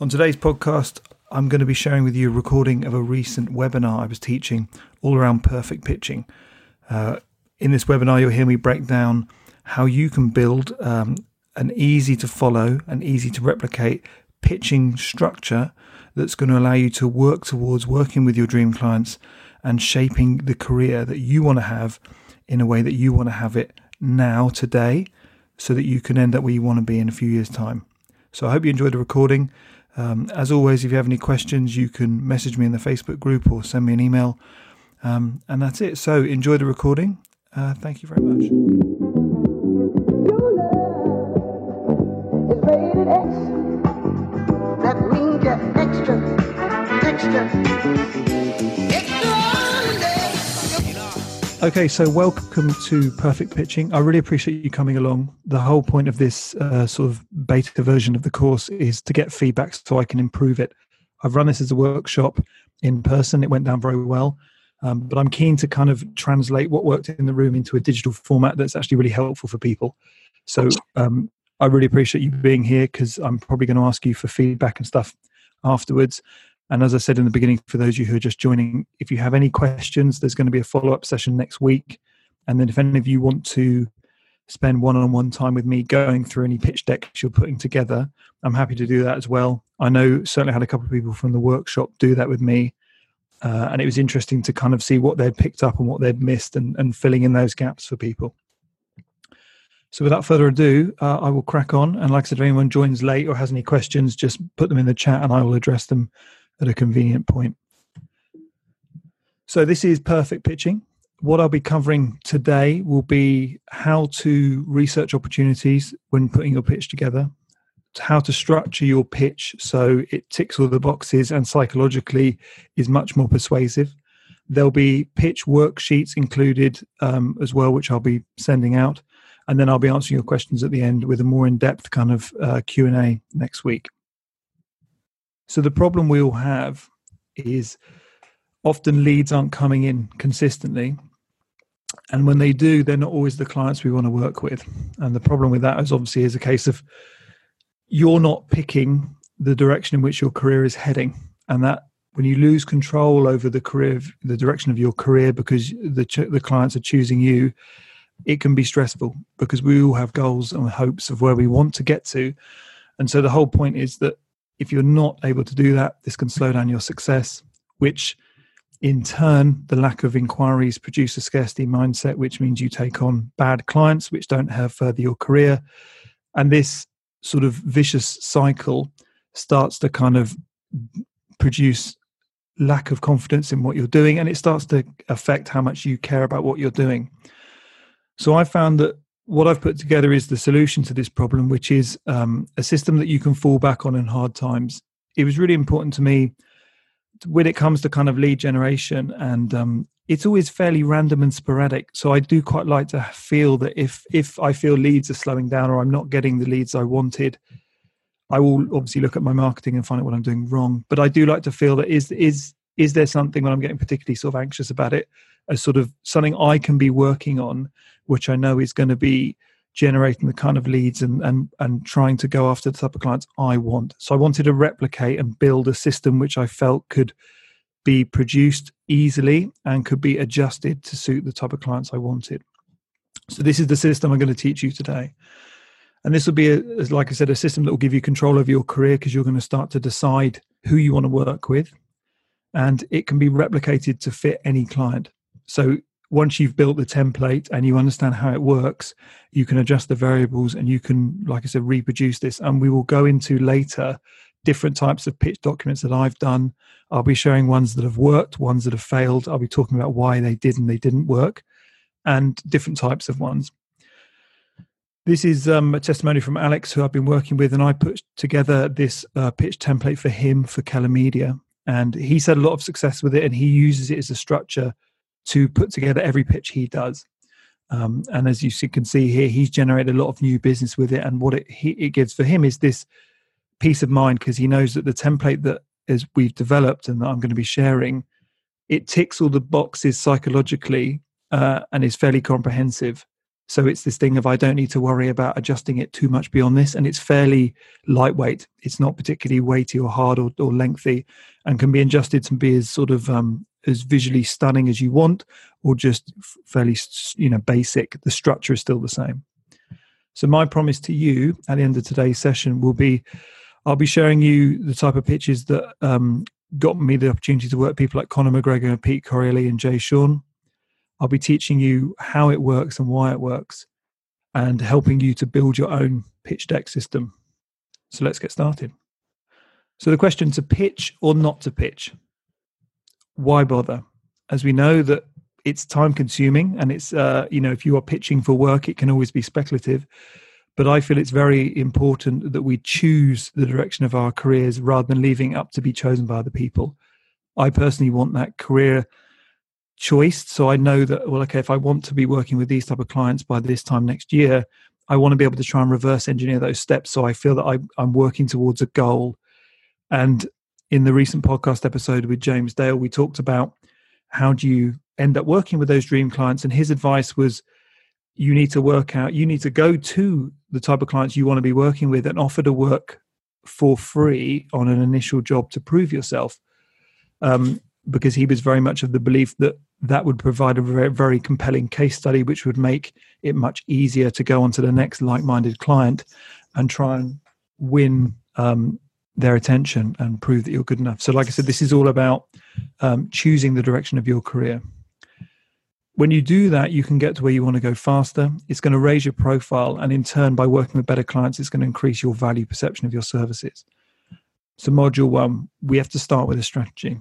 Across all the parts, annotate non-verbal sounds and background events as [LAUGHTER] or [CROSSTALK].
On today's podcast, I'm going to be sharing with you a recording of a recent webinar I was teaching all around perfect pitching. Uh, in this webinar, you'll hear me break down how you can build um, an easy to follow and easy to replicate pitching structure that's going to allow you to work towards working with your dream clients and shaping the career that you want to have in a way that you want to have it now, today, so that you can end up where you want to be in a few years' time. So I hope you enjoyed the recording. Um, as always, if you have any questions, you can message me in the Facebook group or send me an email. Um, and that's it. So enjoy the recording. Uh, thank you very much. Okay, so welcome to Perfect Pitching. I really appreciate you coming along. The whole point of this uh, sort of beta version of the course is to get feedback so I can improve it. I've run this as a workshop in person, it went down very well. Um, but I'm keen to kind of translate what worked in the room into a digital format that's actually really helpful for people. So um, I really appreciate you being here because I'm probably going to ask you for feedback and stuff afterwards. And as I said in the beginning, for those of you who are just joining, if you have any questions, there's going to be a follow up session next week. And then if any of you want to spend one on one time with me going through any pitch decks you're putting together, I'm happy to do that as well. I know certainly had a couple of people from the workshop do that with me. Uh, and it was interesting to kind of see what they'd picked up and what they'd missed and, and filling in those gaps for people. So without further ado, uh, I will crack on. And like I said, if anyone joins late or has any questions, just put them in the chat and I will address them at a convenient point. So, this is perfect pitching. What I'll be covering today will be how to research opportunities when putting your pitch together, how to structure your pitch so it ticks all the boxes and psychologically is much more persuasive. There'll be pitch worksheets included um, as well, which I'll be sending out, and then I'll be answering your questions at the end with a more in-depth kind of uh, Q and A next week. So the problem we all have is often leads aren't coming in consistently. And when they do, they're not always the clients we want to work with. And the problem with that is obviously is a case of you're not picking the direction in which your career is heading. And that when you lose control over the career, the direction of your career because the, the clients are choosing you, it can be stressful because we all have goals and hopes of where we want to get to. And so the whole point is that if you're not able to do that, this can slow down your success, which in turn, the lack of inquiries produce a scarcity mindset, which means you take on bad clients, which don't have further your career. And this sort of vicious cycle starts to kind of produce lack of confidence in what you're doing and it starts to affect how much you care about what you're doing. So I found that what I've put together is the solution to this problem, which is um, a system that you can fall back on in hard times. It was really important to me when it comes to kind of lead generation, and um, it's always fairly random and sporadic. So I do quite like to feel that if if I feel leads are slowing down or I'm not getting the leads I wanted, I will obviously look at my marketing and find out what I'm doing wrong. But I do like to feel that is is is there something when I'm getting particularly sort of anxious about it, as sort of something I can be working on which I know is going to be generating the kind of leads and, and, and trying to go after the type of clients I want. So I wanted to replicate and build a system which I felt could be produced easily and could be adjusted to suit the type of clients I wanted. So this is the system I'm going to teach you today. And this will be, a, like I said, a system that will give you control over your career because you're going to start to decide who you want to work with. And it can be replicated to fit any client. So once you've built the template and you understand how it works, you can adjust the variables and you can, like I said, reproduce this. And we will go into later different types of pitch documents that I've done. I'll be showing ones that have worked, ones that have failed. I'll be talking about why they did and they didn't work, and different types of ones. This is um, a testimony from Alex, who I've been working with, and I put together this uh, pitch template for him for Keller Media. And he's had a lot of success with it, and he uses it as a structure to put together every pitch he does. Um, and as you can see here, he's generated a lot of new business with it. And what it, he, it gives for him is this peace of mind because he knows that the template that is we've developed and that I'm going to be sharing, it ticks all the boxes psychologically uh, and is fairly comprehensive. So it's this thing of I don't need to worry about adjusting it too much beyond this. And it's fairly lightweight. It's not particularly weighty or hard or, or lengthy and can be adjusted to be as sort of um, as visually stunning as you want or just fairly you know basic. The structure is still the same. So my promise to you at the end of today's session will be I'll be sharing you the type of pitches that um, got me the opportunity to work people like Conor McGregor, and Pete Correale, and Jay Sean. I'll be teaching you how it works and why it works and helping you to build your own pitch deck system. So let's get started. So the question to pitch or not to pitch. Why bother? As we know that it's time consuming and it's uh, you know if you are pitching for work it can always be speculative but I feel it's very important that we choose the direction of our careers rather than leaving up to be chosen by other people. I personally want that career choice. So i know that well okay if i want to be working with these type of clients by this time next year i want to be able to try and reverse engineer those steps. So i feel that I, i'm working towards a goal. And in the recent podcast episode with james dale we talked about how do you end up working with those dream clients? And his advice was you need to work out you need to go to the type of clients you want to be working with and offer to work for free on an initial job to prove yourself. Um, because he was very much of the belief that that would provide a very, very compelling case study, which would make it much easier to go on to the next like minded client and try and win um, their attention and prove that you're good enough. So, like I said, this is all about um, choosing the direction of your career. When you do that, you can get to where you want to go faster. It's going to raise your profile, and in turn, by working with better clients, it's going to increase your value perception of your services. So, module one, we have to start with a strategy.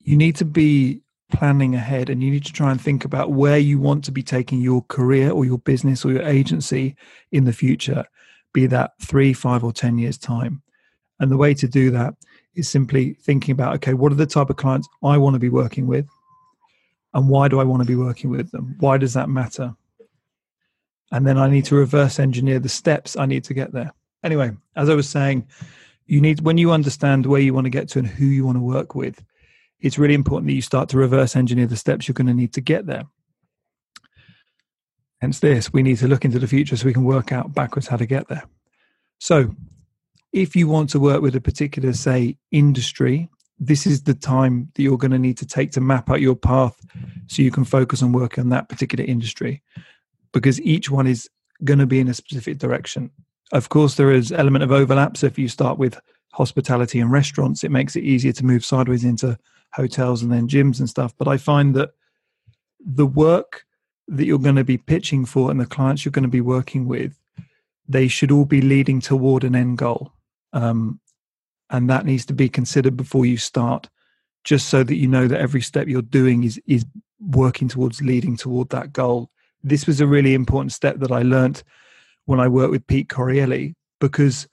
You need to be planning ahead and you need to try and think about where you want to be taking your career or your business or your agency in the future, be that three, five, or 10 years' time. And the way to do that is simply thinking about okay, what are the type of clients I want to be working with? And why do I want to be working with them? Why does that matter? And then I need to reverse engineer the steps I need to get there. Anyway, as I was saying, you need when you understand where you want to get to and who you want to work with, it's really important that you start to reverse engineer the steps you're going to need to get there. Hence, this we need to look into the future so we can work out backwards how to get there. So, if you want to work with a particular, say, industry, this is the time that you're going to need to take to map out your path so you can focus on working on that particular industry because each one is going to be in a specific direction. Of course, there is element of overlap. So if you start with hospitality and restaurants, it makes it easier to move sideways into hotels and then gyms and stuff. But I find that the work that you're going to be pitching for and the clients you're going to be working with, they should all be leading toward an end goal. Um, and that needs to be considered before you start, just so that you know that every step you're doing is is working towards leading toward that goal. This was a really important step that I learned when I worked with Pete Correale because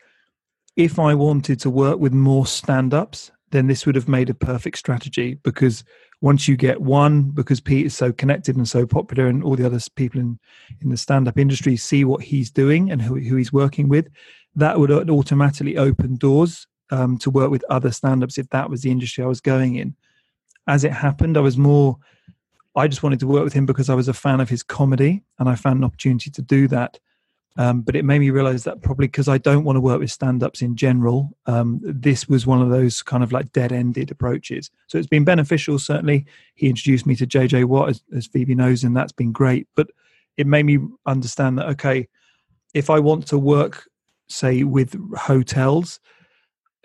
if I wanted to work with more stand ups then this would have made a perfect strategy because once you get one, because Pete is so connected and so popular, and all the other people in, in the stand up industry see what he's doing and who, who he's working with, that would automatically open doors um, to work with other stand ups if that was the industry I was going in. As it happened, I was more, I just wanted to work with him because I was a fan of his comedy and I found an opportunity to do that. Um, but it made me realize that probably because I don't want to work with stand ups in general, um, this was one of those kind of like dead ended approaches. So it's been beneficial, certainly. He introduced me to JJ Watt, as, as Phoebe knows, and that's been great. But it made me understand that, okay, if I want to work, say, with hotels,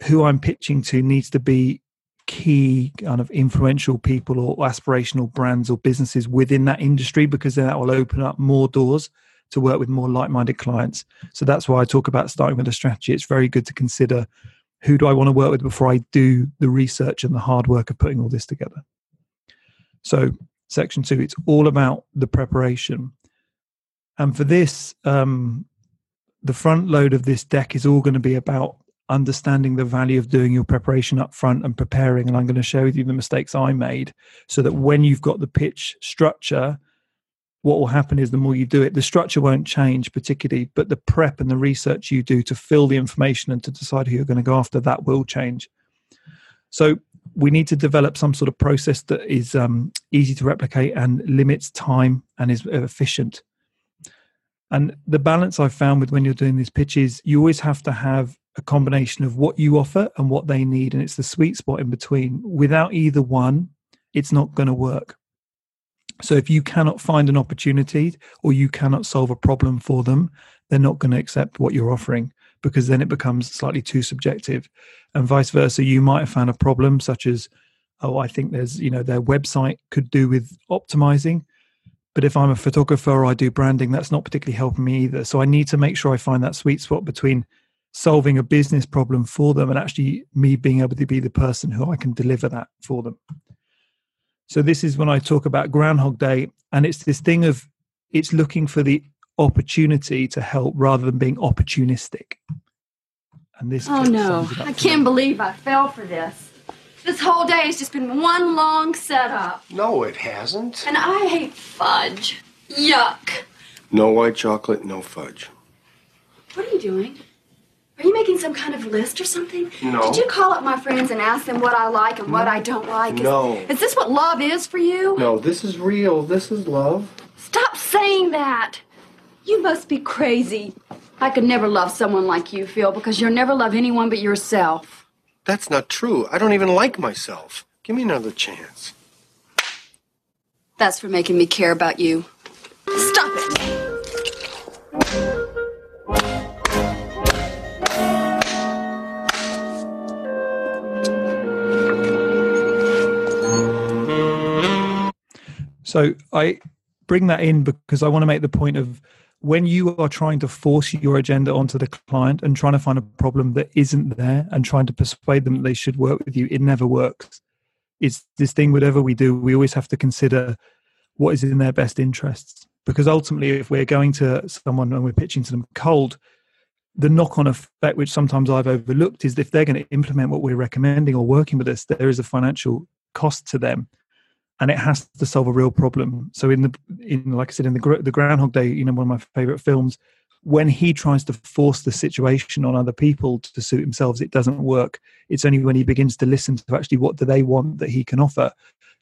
who I'm pitching to needs to be key kind of influential people or aspirational brands or businesses within that industry because then that will open up more doors to work with more like-minded clients. So that's why I talk about starting with a strategy. It's very good to consider who do I want to work with before I do the research and the hard work of putting all this together. So section two, it's all about the preparation. And for this, um, the front load of this deck is all going to be about understanding the value of doing your preparation up front and preparing. And I'm going to share with you the mistakes I made so that when you've got the pitch structure, what will happen is the more you do it, the structure won't change particularly, but the prep and the research you do to fill the information and to decide who you're going to go after, that will change. So we need to develop some sort of process that is um, easy to replicate and limits time and is efficient. And the balance I've found with when you're doing these pitches, you always have to have a combination of what you offer and what they need. And it's the sweet spot in between. Without either one, it's not going to work. So if you cannot find an opportunity or you cannot solve a problem for them, they're not going to accept what you're offering because then it becomes slightly too subjective. And vice versa, you might have found a problem such as, oh, I think there's, you know, their website could do with optimizing. But if I'm a photographer or I do branding, that's not particularly helping me either. So I need to make sure I find that sweet spot between solving a business problem for them and actually me being able to be the person who I can deliver that for them. So this is when I talk about Groundhog Day, and it's this thing of it's looking for the opportunity to help rather than being opportunistic. And this. Oh no! I can't believe I fell for this. This whole day has just been one long setup. No, it hasn't. And I hate fudge. Yuck. No white chocolate, no fudge. What are you doing? Are you making some kind of list or something? No. Did you call up my friends and ask them what I like and what I mm. don't like? Is, no. Is this what love is for you? No, this is real. This is love. Stop saying that. You must be crazy. I could never love someone like you, Phil, because you'll never love anyone but yourself. That's not true. I don't even like myself. Give me another chance. That's for making me care about you. Stop it. So I bring that in because I want to make the point of when you are trying to force your agenda onto the client and trying to find a problem that isn't there and trying to persuade them that they should work with you, it never works. It's this thing, whatever we do, we always have to consider what is in their best interests. Because ultimately, if we're going to someone and we're pitching to them cold, the knock on effect, which sometimes I've overlooked, is if they're going to implement what we're recommending or working with us, there is a financial cost to them and it has to solve a real problem. So in the in like I said in the the Groundhog Day, you know, one of my favorite films, when he tries to force the situation on other people to suit himself, it doesn't work. It's only when he begins to listen to actually what do they want that he can offer,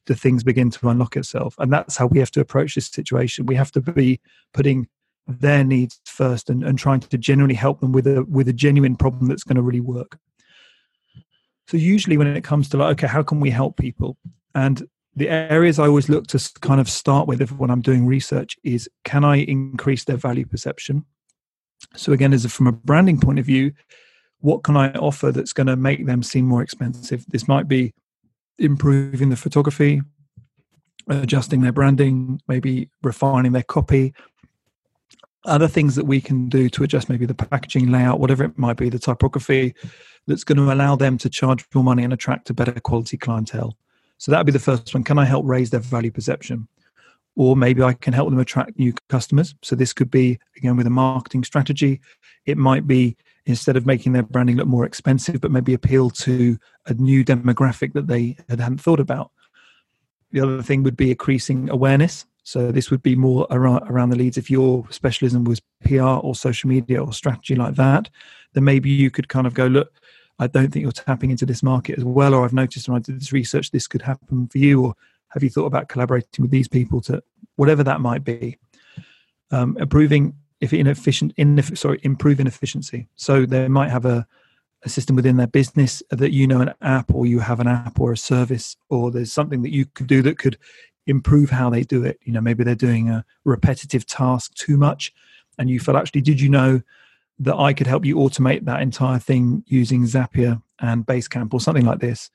the things begin to unlock itself. And that's how we have to approach this situation. We have to be putting their needs first and, and trying to genuinely help them with a with a genuine problem that's going to really work. So usually when it comes to like, okay, how can we help people? And the areas I always look to kind of start with if, when I'm doing research is can I increase their value perception? So again, as a, from a branding point of view, what can I offer that's going to make them seem more expensive? This might be improving the photography, adjusting their branding, maybe refining their copy, other things that we can do to adjust maybe the packaging layout, whatever it might be, the typography, that's going to allow them to charge more money and attract a better quality clientele. So that would be the first one. Can I help raise their value perception? Or maybe I can help them attract new customers. So this could be, again, with a marketing strategy. It might be instead of making their branding look more expensive, but maybe appeal to a new demographic that they hadn't thought about. The other thing would be increasing awareness. So this would be more around, around the leads. If your specialism was PR or social media or strategy like that, then maybe you could kind of go, look, I don't think you're tapping into this market as well, or I've noticed when I did this research, this could happen for you, or have you thought about collaborating with these people to whatever that might be? Um, improving if inefficient, ineff- sorry, improving efficiency. So they might have a, a system within their business that you know an app, or you have an app or a service, or there's something that you could do that could improve how they do it. You know, maybe they're doing a repetitive task too much, and you feel actually, did you know that I could help you automate that entire thing using Zapier and Basecamp or something like this.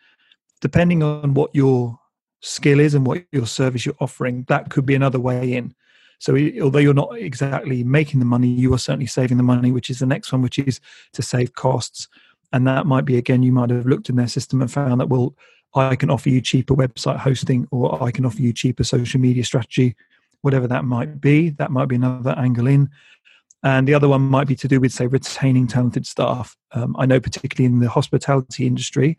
Depending on what your skill is and what your service you're offering, that could be another way in. So, although you're not exactly making the money, you are certainly saving the money, which is the next one, which is to save costs. And that might be, again, you might have looked in their system and found that, well, I can offer you cheaper website hosting or I can offer you cheaper social media strategy, whatever that might be. That might be another angle in and the other one might be to do with say retaining talented staff. Um, i know particularly in the hospitality industry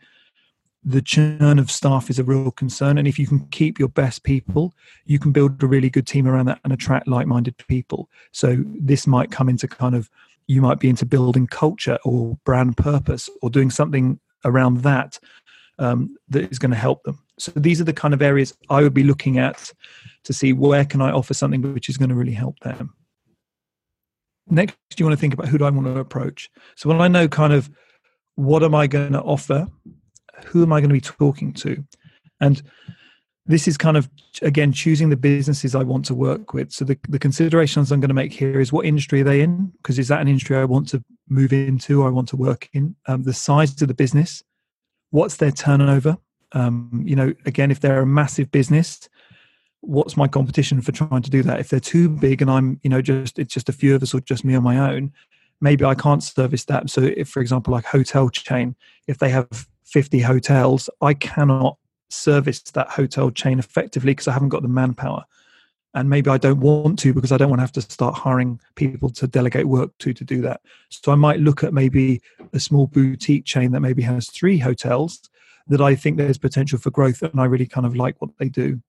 the churn of staff is a real concern. And if you can keep your best people you can build a really good team around that and attract like-minded people. So this might come into kind of you might be into building culture or brand purpose or doing something around that um, that is going to help them. So these are the kind of areas i would be looking at to see where can i offer something which is going to really help them next you want to think about who do I want to approach. So when I know kind of what am I going to offer, who am I going to be talking to, and this is kind of again choosing the businesses I want to work with. So the, the considerations I'm going to make here is what industry are they in? Because is that an industry I want to move into I want to work in? Um, the size of the business, what's their turnover? Um, you know, again, if they're a massive business, what's my competition for trying to do that? If they're too big and I'm, you know, just it's just a few of us or just me on my own, maybe I can't service that. So if, for example, like hotel chain, if they have 50 hotels, I cannot service that hotel chain effectively because I haven't got the manpower. And maybe I don't want to because I don't want to have to start hiring people to delegate work to to do that. So I might look at maybe a small boutique chain that maybe has three hotels that I think there's potential for growth and I really kind of like what they do.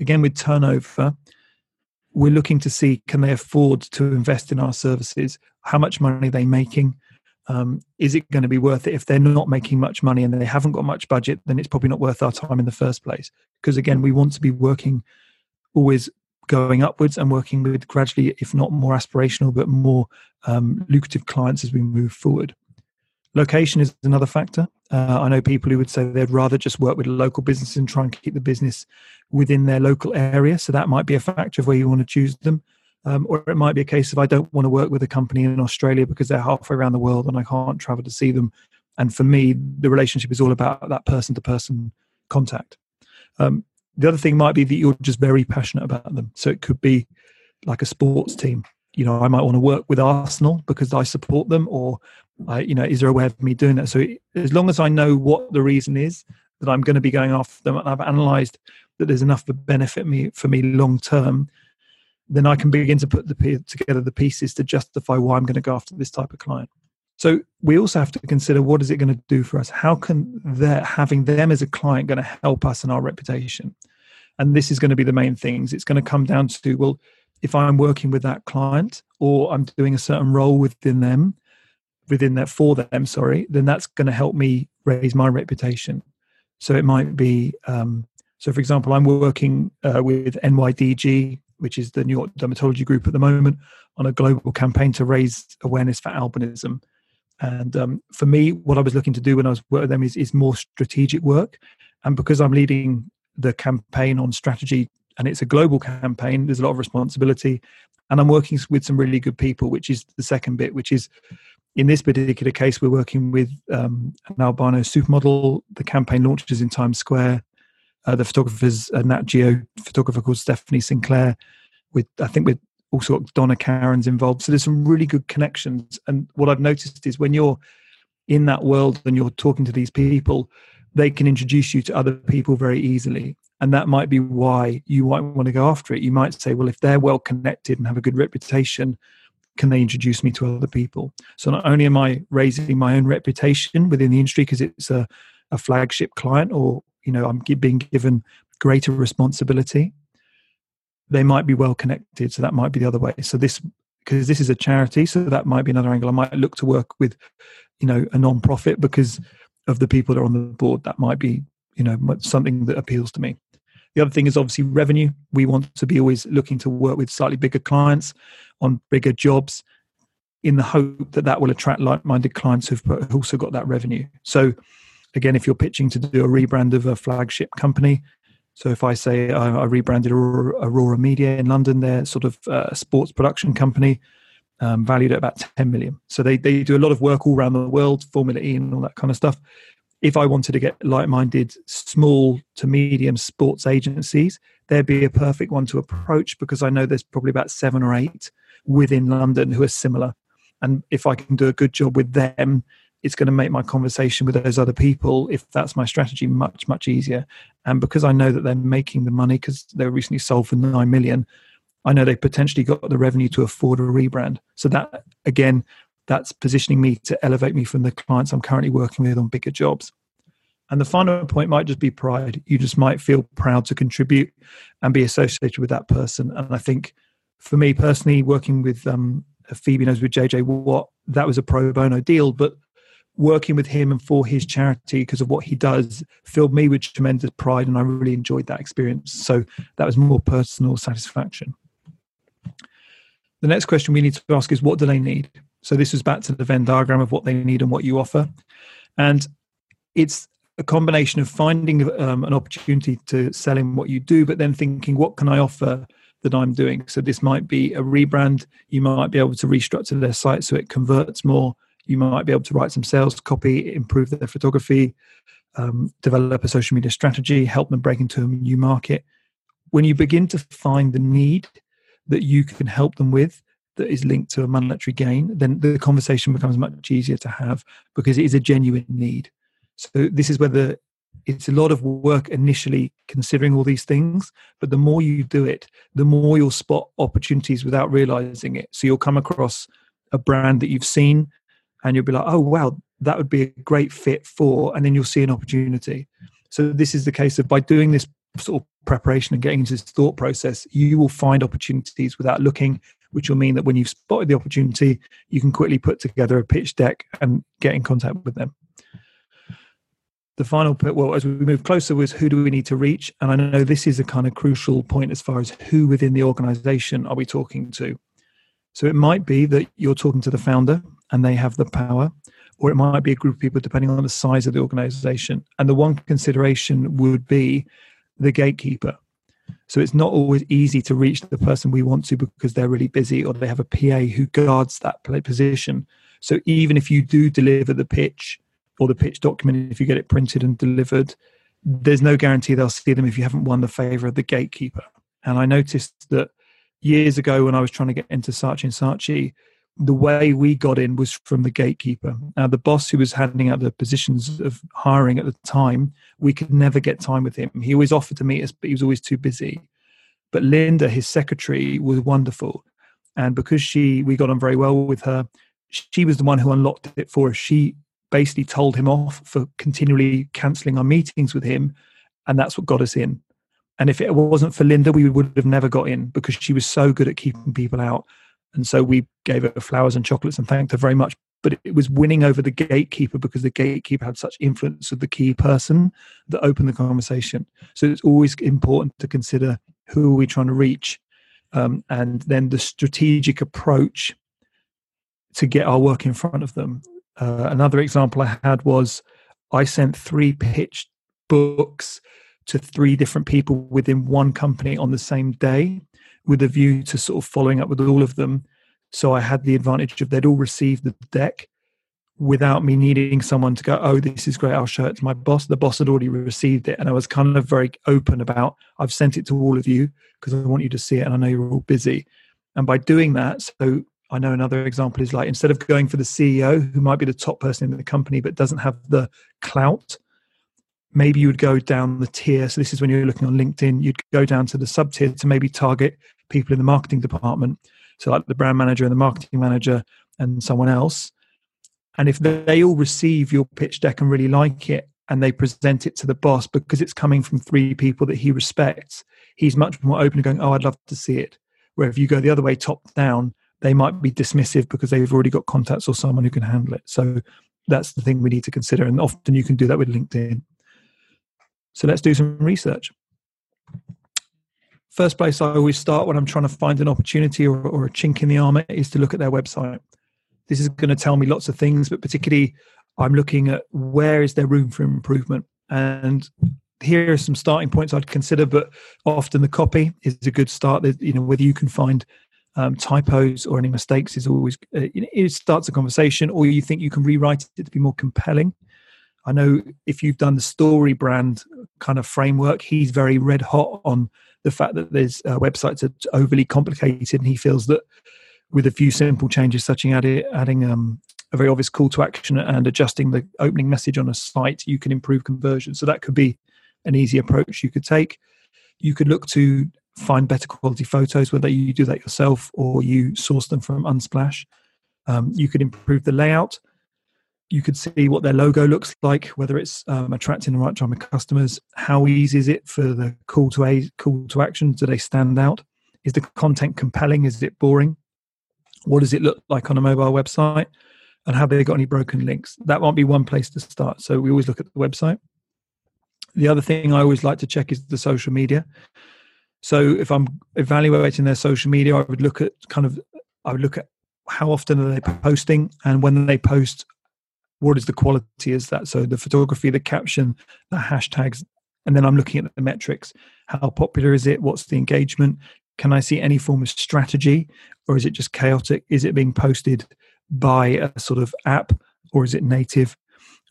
Again, with turnover, we're looking to see can they afford to invest in our services? How much money are they making? um, is it going to be worth it if they're not making much money and they haven't got much budget then it's probably not worth our time in the first place because again we want to be working always going upwards and working with gradually if not more aspirational but more um, lucrative clients as we move forward location is another factor uh, i know people who would say they'd rather just work with local businesses and try and keep the business within their local area so that might be a factor of where you want to choose them um, or it might be a case of I don't want to work with a company in Australia because they're halfway around the world and I can't travel to see them. And for me, the relationship is all about that person to person contact. Um, the other thing might be that you're just very passionate about them. So it could be like a sports team. You know, I might want to work with Arsenal because I support them, or I, you know, is there a way of me doing that? So as long as I know what the reason is that I'm going to be going after them, and I've analysed that there's enough to benefit me for me long term, then I can begin to put the, together the pieces to justify why I'm going to go after this type of client. So we also have to consider what is it going to do for us? How can that having them as a client going to help us in our reputation? And this is going to be the main things. It's going to come down to well, if I'm working with that client or I'm doing a certain role within them, within that for them, sorry, then that's going to help me raise my reputation. So it might be, um, so for example, I'm working uh, with NYDG, which is the New York Dermatology Group at the moment, on a global campaign to raise awareness for albinism. And um, for me, what I was looking to do when I was working with them is, is more strategic work. And because I'm leading the campaign on strategy and it's a global campaign, there's a lot of responsibility. And I'm working with some really good people, which is the second bit, which is in this particular case, we're working with um, an albino supermodel. The campaign launches in Times Square. Uh, the photographer's a Nat Geo photographer called Stephanie Sinclair. With I think with also Donna Karan's involved. So there's some really good connections. And what I've noticed is when you're in that world and you're talking to these people, they can introduce you to other people very easily. And that might be why you might want to go after it. You might say, well, if they're well connected and have a good reputation, can they introduce me to other people? So not only am I raising my own reputation within the industry because it's a, a flagship client or you know i'm being given greater responsibility they might be well connected. So that might be the other way. So this because this is a charity so that might be another angle. I might look to work with you know a non-profit because of the people that are on the board. That might be you know something that appeals to me the other thing is obviously revenue we want to be always looking to work with slightly bigger clients on bigger jobs in the hope that that will attract like-minded clients who've also got that revenue so again, if you're pitching to do a rebrand of a flagship company, so if I say I, I rebranded Aurora, Media in London, they're sort of a sports production company um, valued at about 10 million. So they, they do a lot of work all around the world, Formula E and all that kind of stuff. If I wanted to get like-minded small to medium sports agencies, there'd be a perfect one to approach because I know there's probably about seven or eight within London who are similar. And if I can do a good job with them, it's going to make my conversation with those other people, if that's my strategy, much, much easier. And because I know that they're making the money because they were recently sold for nine million, I know they potentially got the revenue to afford a rebrand. So that again, that's positioning me to elevate me from the clients I'm currently working with on bigger jobs. And the final point might just be pride. You just might feel proud to contribute and be associated with that person. And I think for me personally, working with um, Phoebe knows with JJ Watt, that was a pro bono deal, but working with him and for his charity because of what he does filled me with tremendous pride and I really enjoyed that experience. So that was more personal satisfaction. The next question we need to ask is what do they need? So this is back to the Venn diagram of what they need and what you offer. And it's a combination of finding um, an opportunity to sell in what you do, but then thinking, what can I offer that I'm doing? So this might be a rebrand. You might be able to restructure their site so it converts more. You might be able to write some sales copy, improve their photography, um, develop a social media strategy, help them break into a new market. When you begin to find the need that you can help them with that is linked to a monetary gain, then the conversation becomes much easier to have because it is a genuine need. So this is whether it's a lot of work initially considering all these things, but the more you do it, the more you'll spot opportunities without realizing it. So you'll come across a brand that you've seen and you'll be like, oh, wow, that would be a great fit for, and then you'll see an opportunity. So this is the case of by doing this sort of preparation and getting into this thought process, you will find opportunities without looking, which will mean that when you've spotted the opportunity, you can quickly put together a pitch deck and get in contact with them the final bit, well, as we move closer, was who do we need to reach? And I know this is a kind of crucial point as far as who within the organization are we talking to. So it might be that you're talking to the founder and they have the power, or it might be a group of people depending on the size of the organization. And the one consideration would be the gatekeeper. So it's not always easy to reach the person we want to because they're really busy or they have a PA who guards that position. So even if you do deliver the pitch, or the pitch document if you get it printed and delivered there's no guarantee they'll see them if you haven't won the favor of the gatekeeper and i noticed that years ago when i was trying to get into saatchi and saatchi the way we got in was from the gatekeeper. Now the boss who was handing out the positions of hiring at the time we could never get time with him. He always offered to meet us but he was always too busy. But linda his secretary was wonderful. And because she we got on very well with her she was the one who unlocked it for us. She basically told him off for continually cancelling our meetings with him, and that's what got us in. And if it wasn't for Linda, we would have never got in because she was so good at keeping people out. And so we gave her flowers and chocolates and thanked her very much. But it was winning over the gatekeeper because the gatekeeper had such influence with the key person that opened the conversation. So it's always important to consider who are we trying to reach, um, and then the strategic approach to get our work in front of them. Uh, another example I had was I sent three pitch books to three different people within one company on the same day with a view to sort of following up with all of them. So I had the advantage of they'd all received the deck without me needing someone to go, oh, this is great, I'll show it to my boss. The boss had already received it. And I was kind of very open about, I've sent it to all of you because I want you to see it and I know you're all busy. And by doing that, so I know another example is like instead of going for the CEO, who might be the top person in the company but doesn't have the clout, maybe you would go down the tier. So this is when you're looking on LinkedIn, you'd go down to the sub tier to maybe target people in the marketing department. So like the brand manager and the marketing manager and someone else. And if they all receive your pitch deck and really like it and they present it to the boss because it's coming from three people that he respects, he's much more open to going, Oh, I'd love to see it. Where if you go the other way, top down, they might be dismissive because they've already got contacts or someone who can handle it. So that's the thing we need to consider. And often you can do that with LinkedIn. So let's do some research. First place I always start when I'm trying to find an opportunity or, or a chink in the armor is to look at their website. This is going to tell me lots of things, but particularly I'm looking at where is there room for improvement. And here are some starting points I'd consider, but often the copy is a good start. You know, whether you can find um, typos or any mistakes is always uh, it starts a conversation or you think you can rewrite it to be more compelling i know if you've done the story brand kind of framework he's very red hot on the fact that there's uh, websites are overly complicated and he feels that with a few simple changes such as adding, adding um, a very obvious call to action and adjusting the opening message on a site you can improve conversion so that could be an easy approach you could take you could look to find better quality photos, whether you do that yourself or you source them from Unsplash. Um, you could improve the layout. You could see what their logo looks like, whether it's um, attracting the right type of customers. How easy is it for the call to a call to action? Do they stand out? Is the content compelling? Is it boring? What does it look like on a mobile website? And have they got any broken links? That might be one place to start. So we always look at the website. The other thing I always like to check is the social media. So if I'm evaluating their social media, I would look at kind of I would look at how often are they posting, and when they post, what is the quality? Is that so? The photography, the caption, the hashtags, and then I'm looking at the metrics. How popular is it? What's the engagement? Can I see any form of strategy, or is it just chaotic? Is it being posted by a sort of app, or is it native?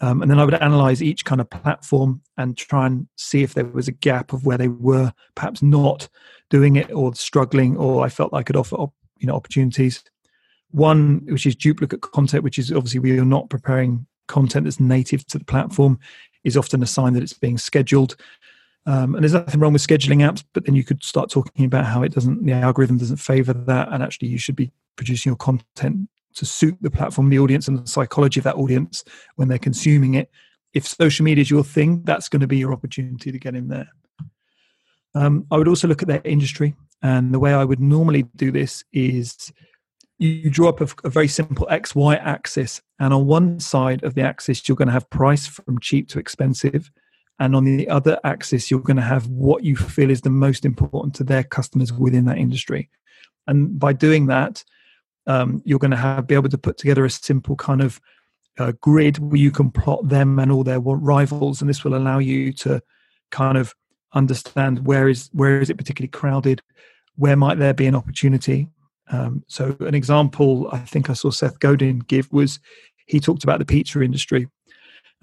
Um, and then I would analyze each kind of platform and try and see if there was a gap of where they were perhaps not doing it or struggling, or I felt I could offer you know opportunities. One, which is duplicate content, which is obviously we are not preparing content that's native to the platform, is often a sign that it's being scheduled. Um, and there's nothing wrong with scheduling apps, but then you could start talking about how it doesn't, the algorithm doesn't favor that, and actually you should be producing your content to suit the platform, the audience, and the psychology of that audience when they're consuming it. If social media is your thing, that's going to be your opportunity to get in there. Um, I would also look at their industry, and the way I would normally do this is you draw up a, a very simple X Y axis, and on one side of the axis, you're going to have price from cheap to expensive and on the other axis you're going to have what you feel is the most important to their customers within that industry. And by doing that um, you're going to have be able to put together a simple kind of uh, grid where you can plot them and all their rivals and this will allow you to kind of understand where is where is it particularly crowded where might there be an opportunity um, so an example i think i saw seth godin give was he talked about the pizza industry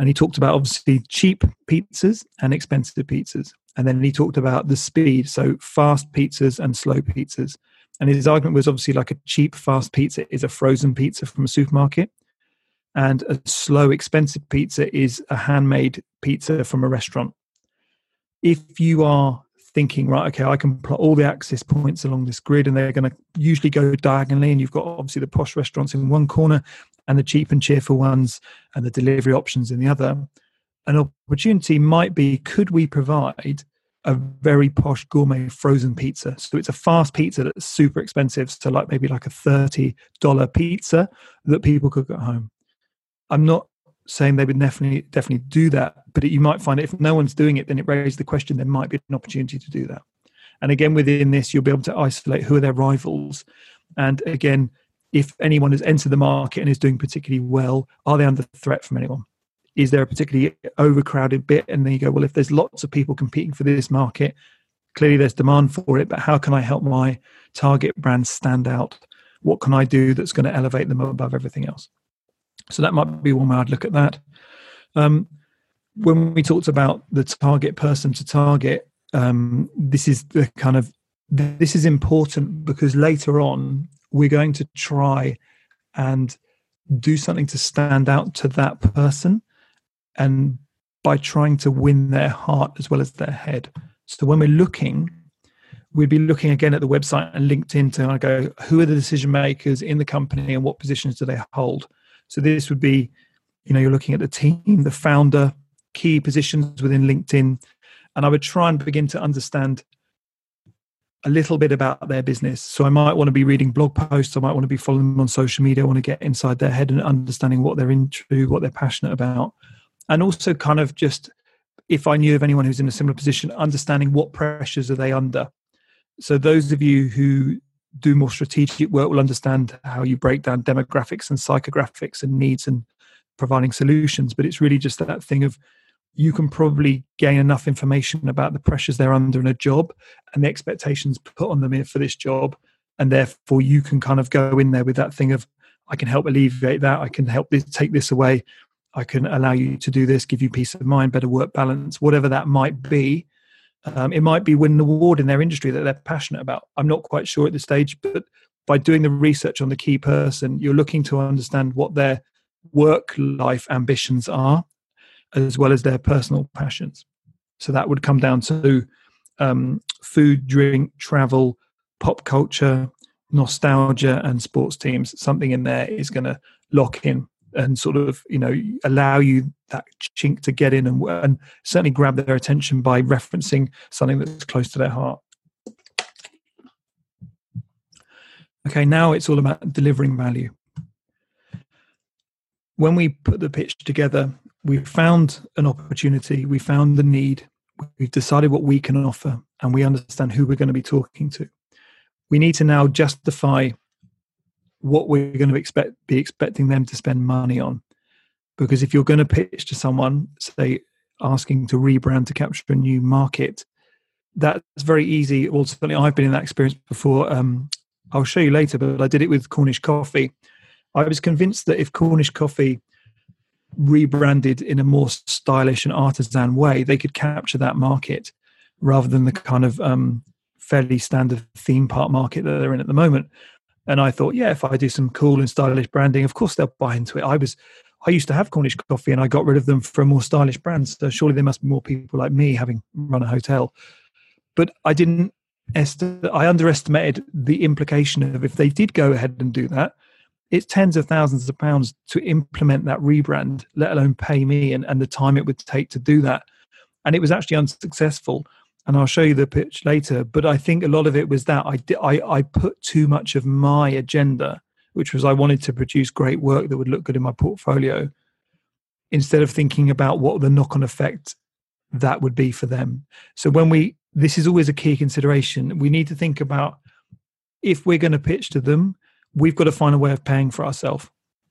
and he talked about obviously cheap pizzas and expensive pizzas. And then he talked about the speed so fast pizzas and slow pizzas. And his argument was obviously like a cheap fast pizza is a frozen pizza from a supermarket. And a slow expensive pizza is a handmade pizza from a restaurant. If you are thinking right okay i can plot all the access points along this grid and they're going to usually go diagonally and you've got obviously the posh restaurants in one corner and the cheap and cheerful ones and the delivery options in the other. An opportunity might be could we provide a very posh gourmet frozen pizza? So it's a fast pizza that's super expensive. So, like maybe like a $30 pizza that people cook at home. I'm not saying they would definitely definitely do that, but it, you might find if no one's doing it, then it raises the question there might be an opportunity to do that. And again, within this, you'll be able to isolate who are their rivals. And again, if anyone has entered the market and is doing particularly well, are they under threat from anyone? Is there a particularly overcrowded bit? And then you go, well, if there's lots of people competing for this market, clearly there's demand for it, but how can I help my target brand stand out? What can I do that's going to elevate them above everything else? So that might be one way I'd look at that. Um, when we talked about the target person to target, um, this is the kind of this is important because later on we're going to try and do something to stand out to that person and by trying to win their heart as well as their head so when we're looking we'd be looking again at the website and linkedin to go who are the decision makers in the company and what positions do they hold so this would be you know you're looking at the team the founder key positions within linkedin and i would try and begin to understand a little bit about their business. So I might want to be reading blog posts. I might want to be following them on social media. I want to get inside their head and understanding what they're into, what they're passionate about. And also kind of just if I knew of anyone who's in a similar position, understanding what pressures are they under. So those of you who do more strategic work will understand how you break down demographics and psychographics and needs and providing solutions. But it's really just that thing of you can probably gain enough information about the pressures they're under in a job and the expectations put on them for this job. And therefore you can kind of go in there with that thing of i can help alleviate that. I can help this, take this away. I can allow you to do this give you peace of mind better work balance whatever that might be um, it might be win an award in their industry that they're passionate about i'm not quite sure at this stage but by doing the research on the key person you're looking to understand what their work life ambitions are as well as their personal passions. So that would come down to um, food, drink, travel, pop culture, nostalgia, and sports teams. Something in there is going to lock in and sort of you know allow you that chink to get in and, and certainly grab their attention by referencing something that's close to their heart. Okay, now it's all about delivering value. When we put the pitch together, we found an opportunity, we found the need, we've decided what we can offer, and we understand who we're going to be talking to. We need to now justify what we're going to expect be expecting them to spend money on. Because if you're going to pitch to someone, say asking to rebrand to capture a new market, that's very easy. Well, certainly I've been in that experience before. Um, I'll show you later, but I did it with Cornish Coffee. I was convinced that if Cornish Coffee rebranded in a more stylish and artisan way, they could capture that market rather than the kind of um, fairly standard theme park market that they're in at the moment. And I thought, yeah, if I do some cool and stylish branding, of course they'll buy into it. I was, I used to have Cornish coffee, and I got rid of them for a more stylish brand. So surely there must be more people like me having run a hotel. But I didn't. I underestimated the implication of if they did go ahead and do that, it's tens of thousands of pounds to implement that rebrand, let alone pay me and, and the time it would take to do that. And it was actually unsuccessful and I'll show you the pitch later. But I think a lot of it was that I, I, I put too much of my agenda, which was I wanted to produce great work that would look good in my portfolio, instead of thinking about what the knock on effect that would be for them. So when we, this is always a key consideration. We need to think about if we're going to pitch to them, we've got to find a way of paying for ourselves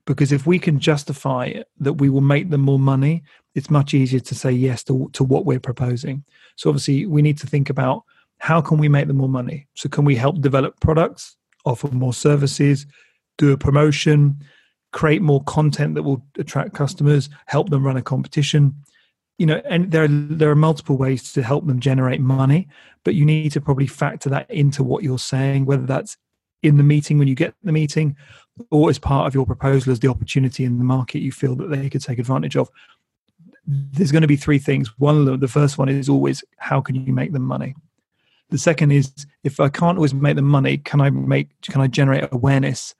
because if we can justify that we will make them more money it's much easier to say yes to, to what we're proposing. So obviously we need to think about how can we make them more money? So can we help develop products offer more services do a promotion create more content that will attract customers help them run a competition? You know and there are there are multiple ways to help them generate money but you need to probably factor that into what you're saying whether that's in the meeting when you get the meeting or as part of your proposal as the opportunity in the market you feel that they could take advantage of. There's going to be three things. One the first one is always how can you make them money? The second is if i can't always make them money can i make can i generate awareness?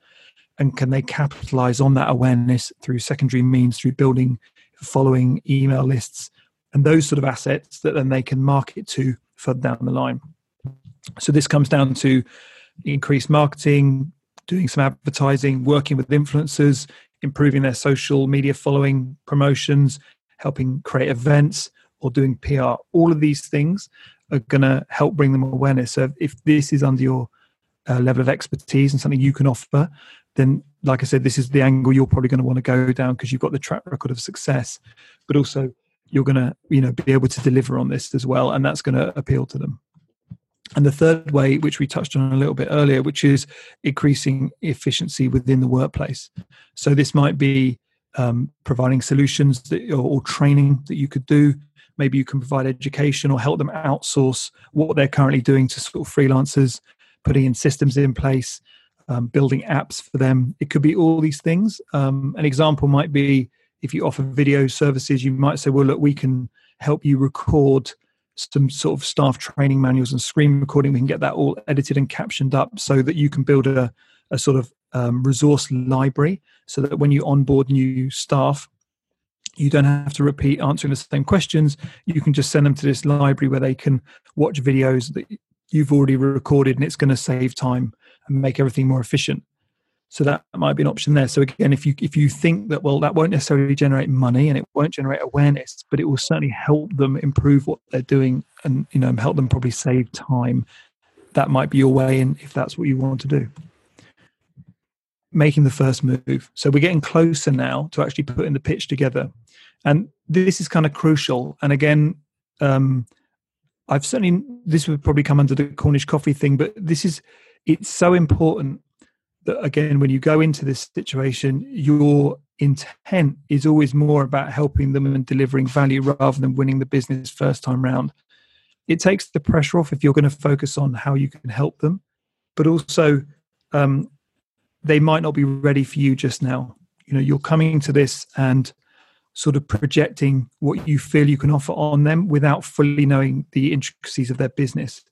And can they capitalize on that awareness through secondary means through building following email lists and those sort of assets that then they can market to further down the line? So this comes down to increased marketing, doing some advertising, working with influencers, improving their social media following, promotions, helping create events, or doing PR. All of these things are going to help bring them awareness. So if this is under your uh, level of expertise and something you can offer, then like I said, this is the angle you're probably going to want to go down because you've got the track record of success, but also you're going to you know be able to deliver on this as well, and that's going to appeal to them. And the third way, which we touched on a little bit earlier, which is increasing efficiency within the workplace. So this might be um, providing solutions that, or, or training that you could do. Maybe you can provide education or help them outsource what they're currently doing to sort of freelancers, putting in systems in place, um, building apps for them. It could be all these things. Um, an example might be if you offer video services, you might say, well, look, we can help you record some sort of staff training manuals and screen recording. We can get that all edited and captioned up so that you can build a, a sort of um, resource library so that when you onboard new staff, you don't have to repeat answering the same questions. You can just send them to this library where they can watch videos that you've already recorded and it's going to save time and make everything more efficient so that might be an option there. So again if you if you think that well that won't necessarily generate money and it won't generate awareness but it will certainly help them improve what they're doing and you know help them probably save time that might be your way in if that's what you want to do. Making the first move. So we're getting closer now to actually putting the pitch together. And this is kind of crucial. And again um i've certainly this would probably come under the cornish coffee thing but this is it's so important that again, when you go into this situation, your intent is always more about helping them and delivering value rather than winning the business first time round. It takes the pressure off if you're going to focus on how you can help them, but also um, they might not be ready for you just now. You know, you're coming to this and sort of projecting what you feel you can offer on them without fully knowing the intricacies of their business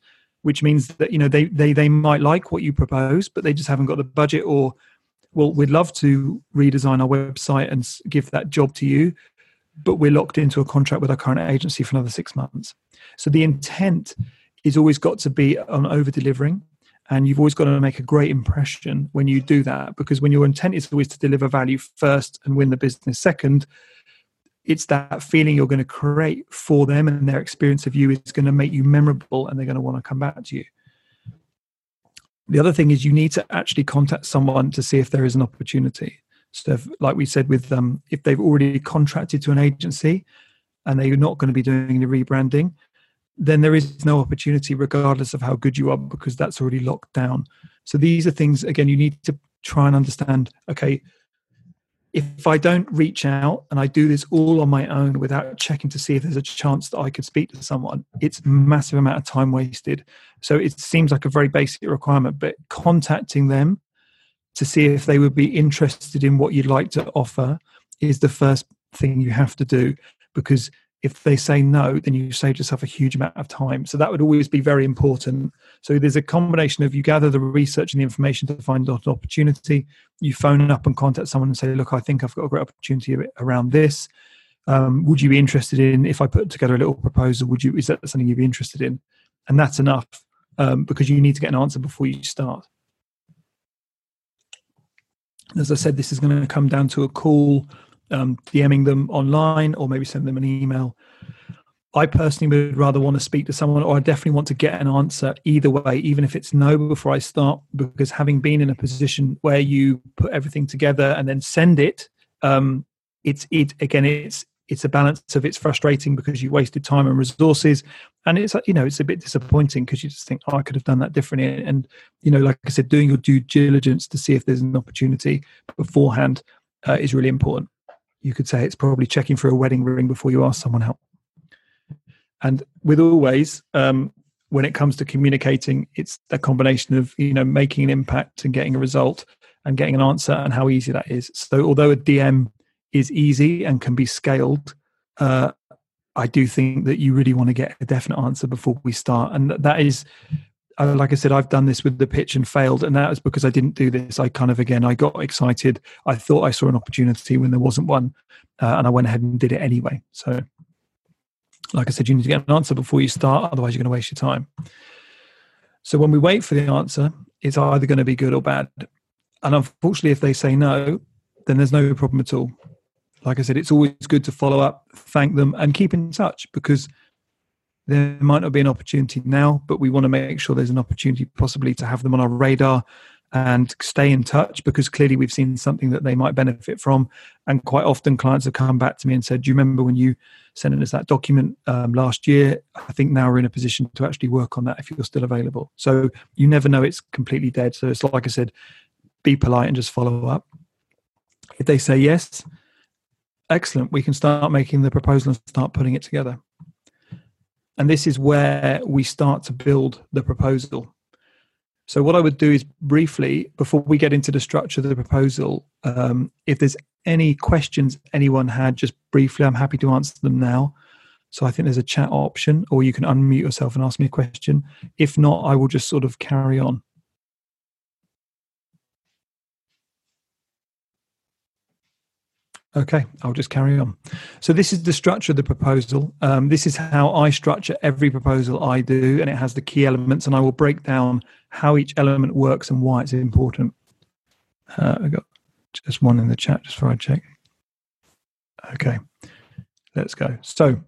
which means that you know they they they might like what you propose, but they just haven't got the budget. Or, well, we'd love to redesign our website and give that job to you, but we're locked into a contract with our current agency for another six months. So the intent is always got to be on over delivering and you've always got to make a great impression when you do that because when your intent is always to deliver value first and win the business second it's that feeling you're going to create for them and their experience of you is going to make you memorable and they're going to want to come back to you The other thing is you need to actually contact someone to see if there is an opportunity. So, if, like we said, with um, if they've already contracted to an agency and they're not going to be doing the rebranding, then there is no opportunity, regardless of how good you are, because that's already locked down. So these are things again you need to try and understand. Okay, if I don't reach out and I do this all on my own without checking to see if there's a chance that I could speak to someone, it's massive amount of time wasted. So it seems like a very basic requirement, but contacting them to see if they would be interested in what you'd like to offer is the first thing you have to do because if they say no then you save yourself a huge amount of time. So that would always be very important. So there's a combination of you gather the research and the information to find an opportunity. You phone up and contact someone and say look i think i've got a great opportunity around this. Um, would you be interested in if i put together a little proposal would you is that something you'd be interested in? And that's enough um, because you need to get an answer before you start. As I said, this is going to come down to a call, um, DMing them online, or maybe send them an email. I personally would rather want to speak to someone, or I definitely want to get an answer either way, even if it's no before I start, because having been in a position where you put everything together and then send it, um, it's it again, it's it's a balance of it's frustrating because you wasted time and resources and it's you know it's a bit disappointing because you just think oh i could have done that differently and you know like i said doing your due diligence to see if there's an opportunity beforehand uh, is really important you could say it's probably checking for a wedding ring before you ask someone out and with always um, when it comes to communicating it's a combination of you know making an impact and getting a result and getting an answer and how easy that is so although a dm is easy and can be scaled, uh, I do think that you really want to get a definite answer before we start. And that is, like I said, I've done this with the pitch and failed. And that was because I didn't do this. I kind of, again, I got excited. I thought I saw an opportunity when there wasn't one. Uh, and I went ahead and did it anyway. So, like I said, you need to get an answer before you start. Otherwise, you're going to waste your time. So, when we wait for the answer, it's either going to be good or bad. And unfortunately, if they say no, then there's no problem at all like I said, it's always good to follow up, thank them, and keep in touch because there might not be an opportunity now, but we want to make sure there's an opportunity possibly to have them on our radar and stay in touch because clearly we've seen something that they might benefit from. And quite often clients have come back to me and said, Do you remember when you sent us that document um, last year? I think now we're in a position to actually work on that if you're still available. So you never know it's completely dead. So it's like I said, be polite and just follow up. If they say yes, excellent, we can start making the proposal and start putting it together. And this is where we start to build the proposal. So, what I would do is briefly, before we get into the structure of the proposal, um, if there's any questions anyone had, just briefly, I'm happy to answer them now. So, I think there's a chat option, or you can unmute yourself and ask me a question. If not, I will just sort of carry on. Okay, I'll just carry on. So, this is the structure of the proposal. Um, this is how I structure every proposal I do, and it has the key elements, and I will break down how each element works and why it's important. Uh, I got just one in the chat just before I check. Okay, let's go. So,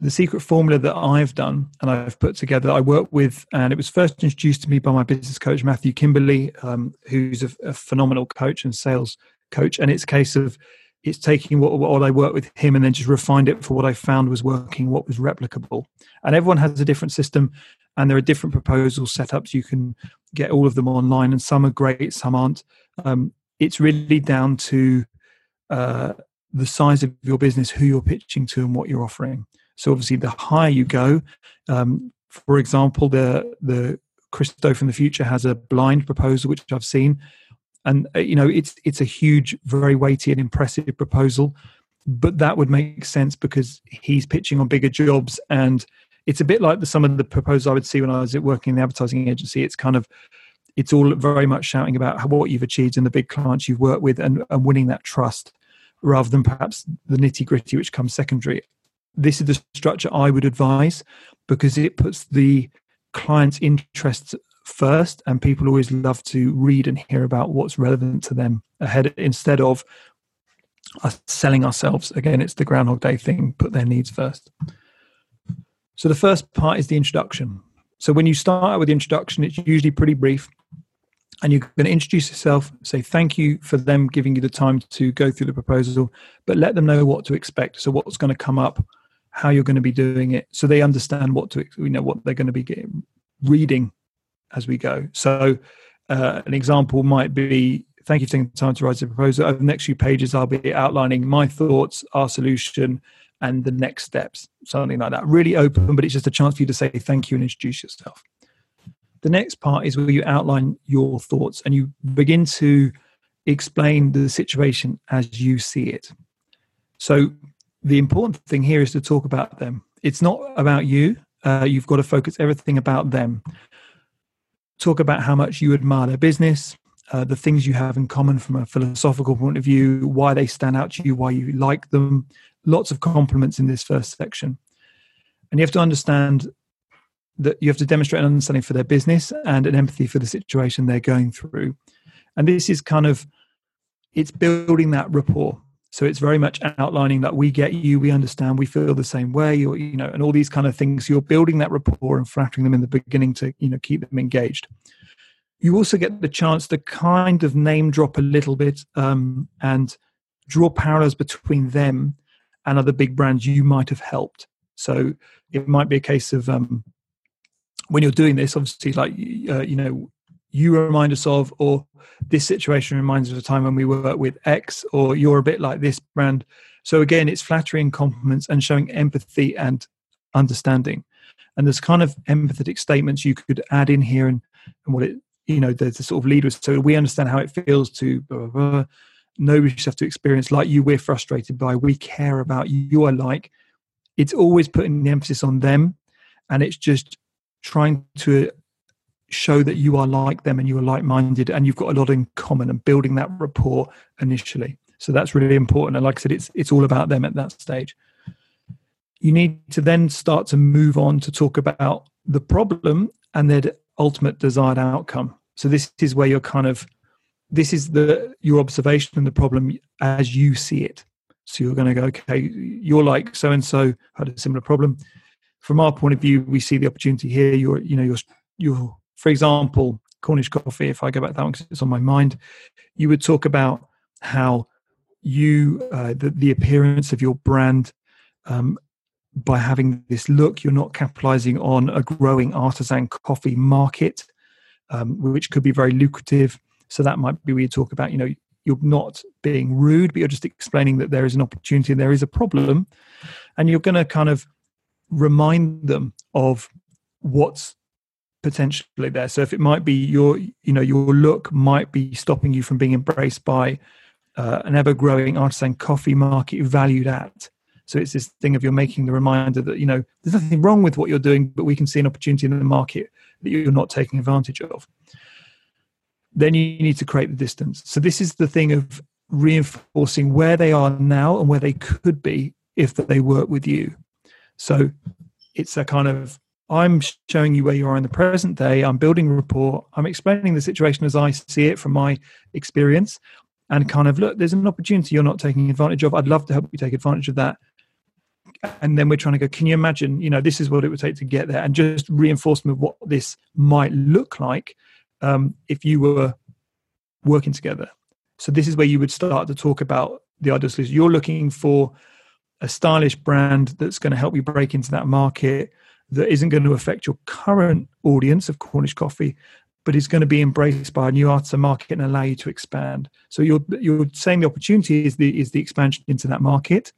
the secret formula that I've done and I've put together, I work with, and it was first introduced to me by my business coach, Matthew Kimberley, um, who's a, a phenomenal coach and sales coach. And it's a case of it's taking what, what I worked with him and then just refined it for what I found was working, what was replicable. And everyone has a different system, and there are different proposal setups. You can get all of them online, and some are great, some aren't. Um, it's really down to uh, the size of your business, who you're pitching to, and what you're offering. So obviously, the higher you go, um, for example, the the Chris Do from the Futur has a blind proposal, which I've seen and uh, you know it's it's a huge very weighty and impressive proposal but that would make sense because he's pitching on bigger jobs. And it's a bit like the, some of the proposals i would see when i was working in the advertising agency. It's kind of it's all very much shouting about what you've achieved and the big clients you've worked with and, and winning that trust rather than perhaps the nitty gritty which comes secondary. This is the structure i would advise because it puts the client's interests first, and people always love to read and hear about what's relevant to them ahead instead of us selling ourselves. Again, it's the Groundhog Day thing, put their needs first. So the first part is the introduction. So when you start with the introduction, it's usually pretty brief. and you're going to introduce yourself, say thank you for them giving you the time to go through the proposal, but let them know what to expect. So what's going to come up, how you're going to be doing it, so they understand what to you know what they're going to be getting, reading as we go. So uh, an example might be thank you for taking the time to write the proposal. Over the next few pages, I'll be outlining my thoughts, our solution, and the next steps, something like that. Really open, but it's just a chance for you to say thank you and introduce yourself. The next part is where you outline your thoughts and you begin to explain the situation as you see it. So, the important thing here is to talk about them. It's not about you. Uh, you've got to focus everything about them. Talk about how much you admire their business, uh, the things you have in common from a philosophical point of view, why they stand out to you, why you like them. Lots of compliments in this first section. And you have to understand that you have to demonstrate an understanding for their business and an empathy for the situation they're going through. And this is kind of it's building that rapport. So it's very much outlining that we get you, we understand, we feel the same way, or you know, and all these kind of things. You're building that rapport and flattering them in the beginning to you know keep them engaged. You also get the chance to kind of name drop a little bit um, and draw parallels between them and other big brands you might have helped. So it might be a case of um, when you're doing this, obviously, like uh, you know, you remind us of, or this situation reminds us of a time when we worked with X, or you're a bit like this brand. So again, it's flattering compliments and showing empathy and understanding. And there's kind of empathetic statements you could add in here, and, and what it you know the, the sort of lead was. So we understand how it feels to blah, blah, blah. nobody should have to experience like you. We're frustrated by. We care about you. You are like. It's always putting the emphasis on them, and it's just trying to show that you are like them and you are like minded and you've got a lot in common and building that rapport initially. So that's really important. And like I said, it's it's all about them at that stage. You need to then start to move on to talk about the problem and their ultimate desired outcome. So this is where you're kind of this is the your observation and the problem as you see it. So you're going to go, okay, you're like so and so had a similar problem from our point of view, we see the opportunity here. You're, you know, you're, you're, for example, Cornish coffee. If I go back to that one because it's on my mind, you would talk about how you, uh, the, the appearance of your brand, um, by having this look, you're not capitalizing on a growing artisan coffee market, um, which could be very lucrative. So that might be where you talk about, you know, you're not being rude, but you're just explaining that there is an opportunity and there is a problem. And you're going to kind of remind them of what's potentially there. So if it might be your, you know, your look might be stopping you from being embraced by uh, an ever-growing artisan coffee market valued at. So it's this thing of you're making the reminder that you know there's nothing wrong with what you're doing, but we can see an opportunity in the market that you're not taking advantage of. Then you need to create the distance. So this is the thing of reinforcing where they are now and where they could be if they work with you. So it's a kind of I'm showing you where you are in the present day. I'm building rapport. I'm explaining the situation as I see it from my experience, and kind of look, there's an opportunity you're not taking advantage of. I'd love to help you take advantage of that. And then we're trying to go, can you imagine, you know, this is what it would take to get there, and just reinforcement of what this might look like um, if you were working together. So this is where you would start to talk about the ideal solution. You're looking for a stylish brand that's going to help you break into that market that isn't going to affect your current audience of Cornish coffee, but is going to be embraced by a new art artisan market and allow you to expand. So you're you're saying the opportunity is the is the expansion into that market,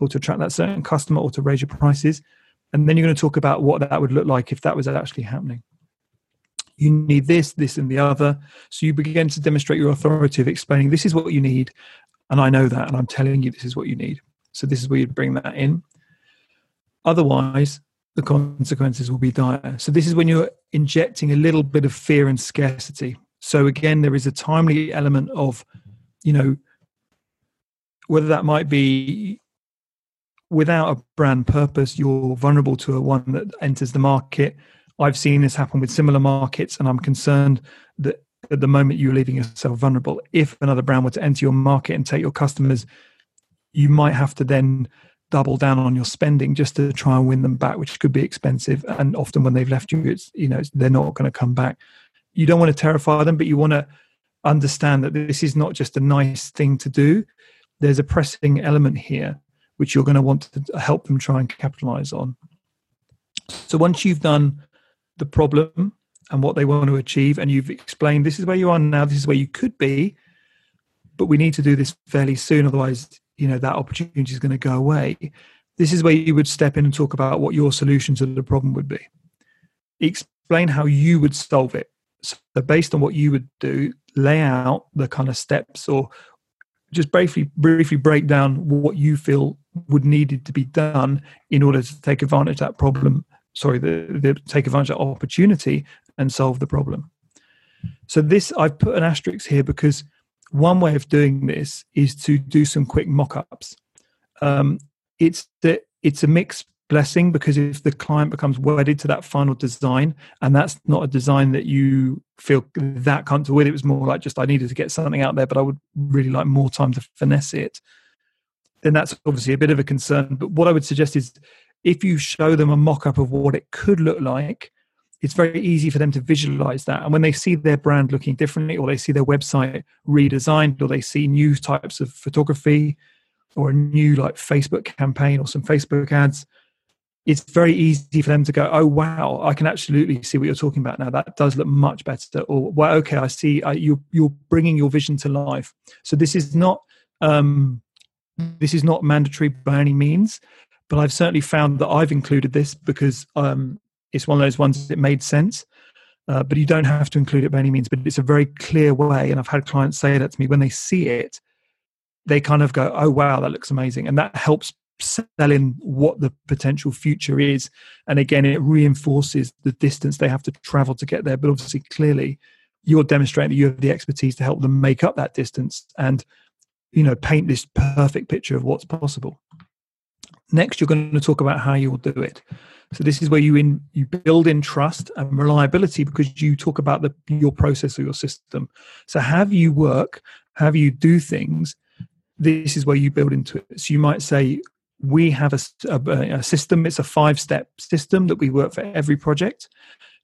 or to attract that certain customer, or to raise your prices, and then you're going to talk about what that would look like if that was actually happening. You need this, this, and the other. So you begin to demonstrate your authority of explaining this is what you need, and I know that, and I'm telling you this is what you need. So this is where you'd bring that in. Otherwise, the consequences will be dire. So this is when you're injecting a little bit of fear and scarcity. So again, there is a timely element of, you know, whether that might be without a brand purpose, you're vulnerable to a one that enters the market. I've seen this happen with similar markets, and I'm concerned that at the moment you're leaving yourself vulnerable. If another brand were to enter your market and take your customers, you might have to then double down on your spending just to try and win them back, which could be expensive. And often when they've left you, it's you know it's, they're not going to come back. you don't want to terrify them, but you want to understand that this is not just a nice thing to do. There's a pressing element here which you're going to want to help them try and capitalize on. So once you've done the problem and what they want to achieve, and you've explained this is where you are now, this is where you could be, but we need to do this fairly soon, otherwise, you know, that opportunity is going to go away. This is where you would step in and talk about what your solution to the problem would be. Explain how you would solve it. So, based on what you would do, lay out the kind of steps or just briefly briefly break down what you feel would needed to be done in order to take advantage of that problem sorry the, the take advantage of that opportunity and solve the problem so this i've put an asterisk here because one way of doing this is to do some quick mock-ups. Um, it's that it's a mixed blessing because if the client becomes wedded to that final design and that's not a design that you feel that comfortable with it was more like just i needed to get something out there but i would really like more time to finesse it then that's obviously a bit of a concern. But what i would suggest is if you show them a mock-up of what it could look like it's very easy for them to visualize that and when they see their brand looking differently or they see their website redesigned or they see new types of photography or a new like facebook campaign or some facebook ads it's very easy for them to go, oh wow, I can absolutely see what you're talking about now. That does look much better. Or well, okay, I see uh, you you're bringing your vision to life. So this is not um, this is not mandatory by any means, but I've certainly found that I've included this because um, it's one of those ones that made sense. Uh, but you don't have to include it by any means. But it's a very clear way, and I've had clients say that to me when they see it, they kind of go, "Oh wow, that looks amazing," and that helps selling what the potential future is. And again, it reinforces the distance they have to travel to get there. But obviously, clearly, you're demonstrating that you have the expertise to help them make up that distance and, you know, paint this perfect picture of what's possible. Next, you're going to talk about how you will do it. So this is where you in you build in trust and reliability because you talk about the your process or your system. So have you work, have you do things. This is where you build into it. So you might say, we have a, a, a system. It's a five step system that we work for every project.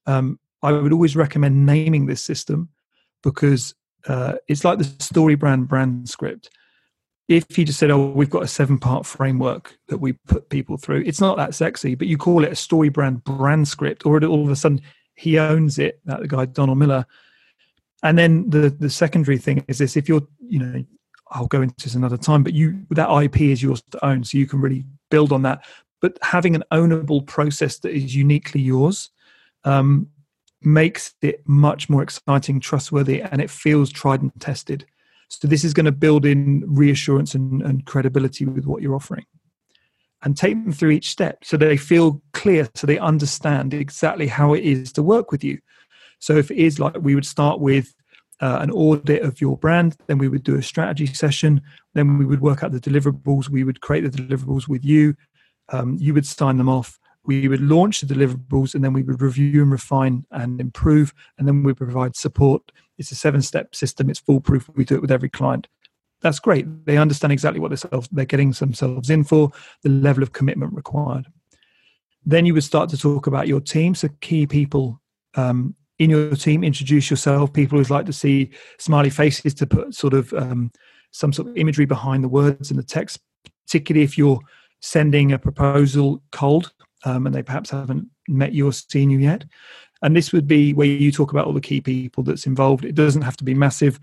Um, I would always recommend naming this system because uh, it's like the StoryBrand BrandScript. If you just said, "Oh, we've got a seven-part framework that we put people through," it's not that sexy. But you call it a StoryBrand BrandScript, or all of a sudden he owns it. That guy Donald Miller. And then the the secondary thing is this: if you're you know I'll go into this another time, but you that IP is yours to own, so you can really build on that. But having an ownable process that is uniquely yours um, makes it much more exciting, trustworthy, and it feels tried and tested. So this is going to build in reassurance and, and credibility with what you're offering. And take them through each step so they feel clear, so they understand exactly how it is to work with you. So if it is like we would start with uh, an audit of your brand. Then we would do a strategy session. Then we would work out the deliverables. We would create the deliverables with you. Um, you would sign them off. We would launch the deliverables and then we would review and refine and improve. And then we provide support. It's a seven step system, it's foolproof. We do it with every client. That's great. They understand exactly what they're getting themselves in for, the level of commitment required. Then you would start to talk about your team. So, key people um, in your team introduce yourself people who like to see smiley faces to put sort of um, some sort of imagery behind the words and the text particularly if you're sending a proposal cold um, and they perhaps haven't met you or seen you yet. And this would be where you talk about all the key people that's involved. It doesn't have to be massive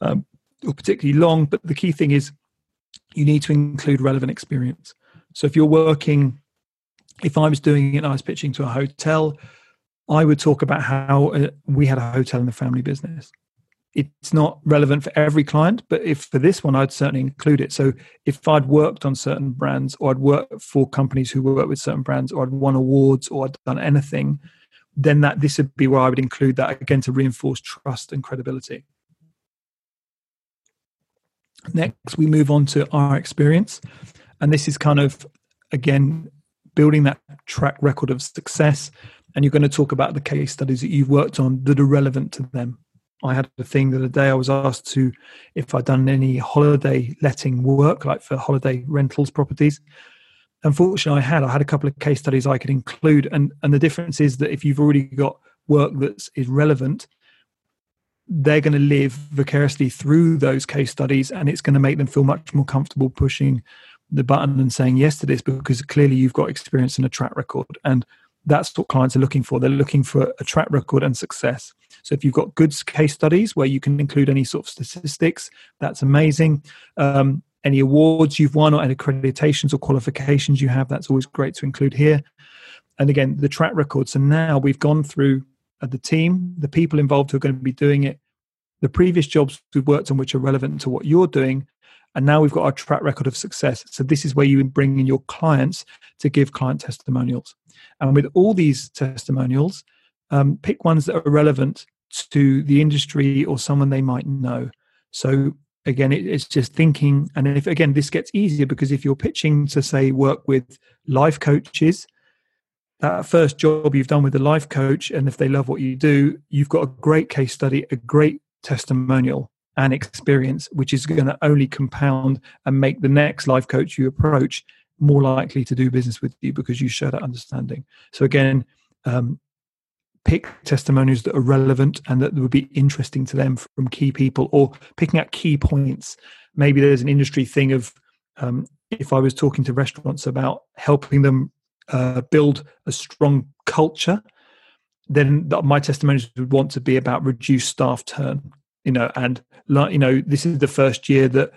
um, or particularly long but the key thing is you need to include relevant experience. So if you're working if i was doing it and i was pitching to a hotel I would talk about how uh, we had a hotel in the family business. It's not relevant for every client, but if for this one, I'd certainly include it. So if I'd worked on certain brands, or I'd worked for companies who work with certain brands, or I'd won awards, or I'd done anything, then that this would be where I would include that again to reinforce trust and credibility. Next, we move on to our experience, and this is kind of again building that track record of success and you're going to talk about the case studies that you've worked on that are relevant to them. I had a thing the other day I was asked to if I'd done any holiday letting work, like for holiday rentals properties. Unfortunately, I had. I had a couple of case studies I could include, and and the difference is that if you've already got work that is relevant, they're going to live vicariously through those case studies and it's going to make them feel much more comfortable pushing the button and saying yes to this because clearly you've got experience and a track record and that's what clients are looking for they're looking for a track record and success so if you've got good case studies where you can include any sort of statistics that's amazing um, any awards you've won or any accreditations or qualifications you have that's always great to include here and again the track record so now we've gone through uh, the team, the people involved who are going to be doing it, the previous jobs we've worked on which are relevant to what you're doing, and now we've got our track record of success. So this is where you bring in your clients to give client testimonials. And with all these testimonials, um, pick ones that are relevant to the industry or someone they might know. So again, it, it's just thinking. And if again, this gets easier because if you're pitching to say work with life coaches, that first job you've done with the life coach, and if they love what you do, you've got a great case study, a great testimonial and experience, which is going to only compound and make the next life coach you approach more likely to do business with you because you share that understanding. So again, um, pick testimonials that are relevant and that would be interesting to them from key people, or picking out key points. Maybe there's an industry thing of um, if I was talking to restaurants about helping them uh, build a strong culture, then my testimonials would want to be about reduced staff turn. You know, and like you know, this is the first year that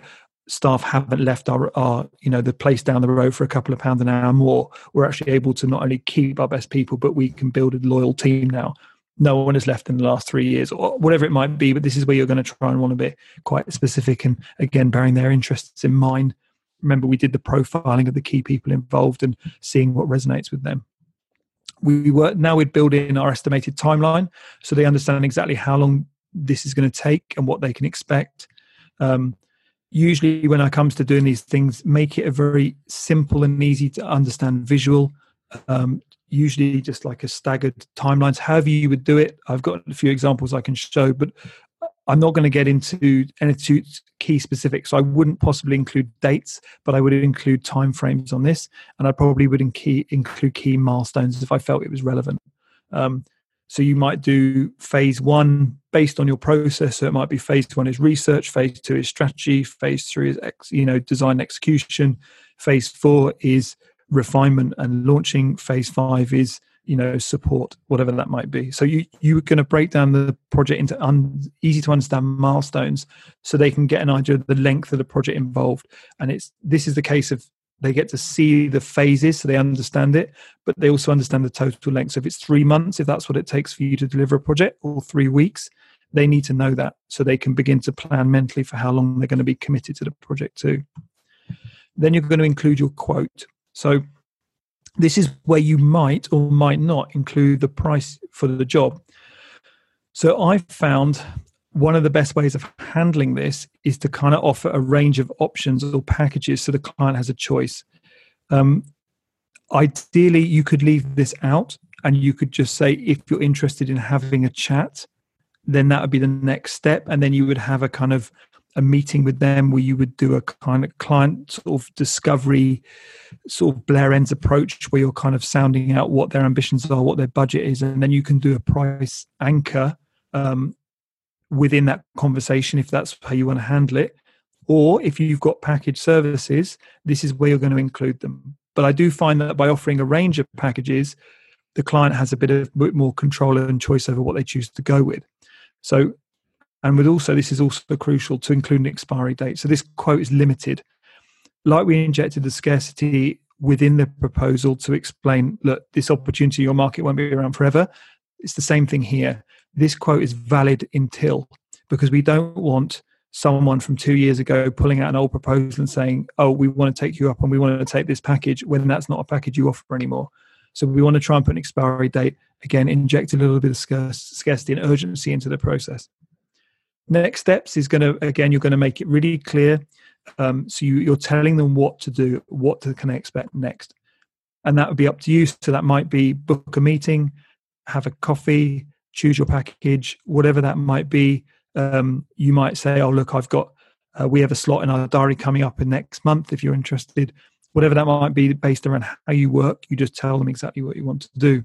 staff haven't left our, our you know the place down the road for a couple of pounds an hour more. We're actually able to not only keep our best people, but we can build a loyal team now. No one has left in the last three years, or whatever it might be. But this is where you're going to try and want to be quite specific, and again, bearing their interests in mind remember we did the profiling of the key people involved and seeing what resonates with them we were now we'd build in our estimated timeline so they understand exactly how long this is going to take and what they can expect um, usually when it comes to doing these things make it a very simple and easy to understand visual um, usually just like a staggered timelines however you would do it i've got a few examples i can show but I'm not going to get into any two key specifics. So I wouldn't possibly include dates, but I would include timeframes on this, and I probably would in key, include key milestones if I felt it was relevant. Um, so you might do phase one based on your process. So it might be phase one is research, phase two is strategy, phase three is ex, you know design execution, phase four is refinement and launching, phase five is you know support whatever that might be so you you're going to break down the project into un, easy to understand milestones so they can get an idea of the length of the project involved and it's this is the case of they get to see the phases so they understand it but they also understand the total length. So if it's three months if that's what it takes for you to deliver a project or three weeks they need to know that so they can begin to plan mentally for how long they're going to be committed to the project too. Then you're going to include your quote. So this is where you might or might not include the price for the job. So I found one of the best ways of handling this is to kind of offer a range of options or packages so the client has a choice. Um, ideally, you could leave this out and you could just say, if you're interested in having a chat, then that would be the next step. And then you would have a kind of a meeting with them where you would do a kind of client sort of discovery, sort of Blair Enns approach where you're kind of sounding out what their ambitions are, what their budget is, and then you can do a price anchor um, within that conversation if that's how you want to handle it. Or if you've got package services, this is where you're going to include them. But I do find that by offering a range of packages, the client has a bit of bit more control and choice over what they choose to go with. So and with also, this is also crucial to include an expiry date. So this quote is limited. Like we injected the scarcity within the proposal to explain, look, this opportunity, your market won't be around forever. It's the same thing here. This quote is valid until, because we don't want someone from two years ago pulling out an old proposal and saying, oh, we want to take you up and we want to take this package when that's not a package you offer anymore. So we want to try and put an expiry date, again, inject a little bit of scarcity and urgency into the process. Next steps is going to again you're going to make it really clear. Um, so you, you're telling them what to do, what to, can they expect next, and that would be up to you. So that might be book a meeting, have a coffee, choose your package, whatever that might be. Um, you might say, "Oh, look, I've got uh, we have a slot in our diary coming up in next month. If you're interested, whatever that might be, based around how you work, you just tell them exactly what you want to do,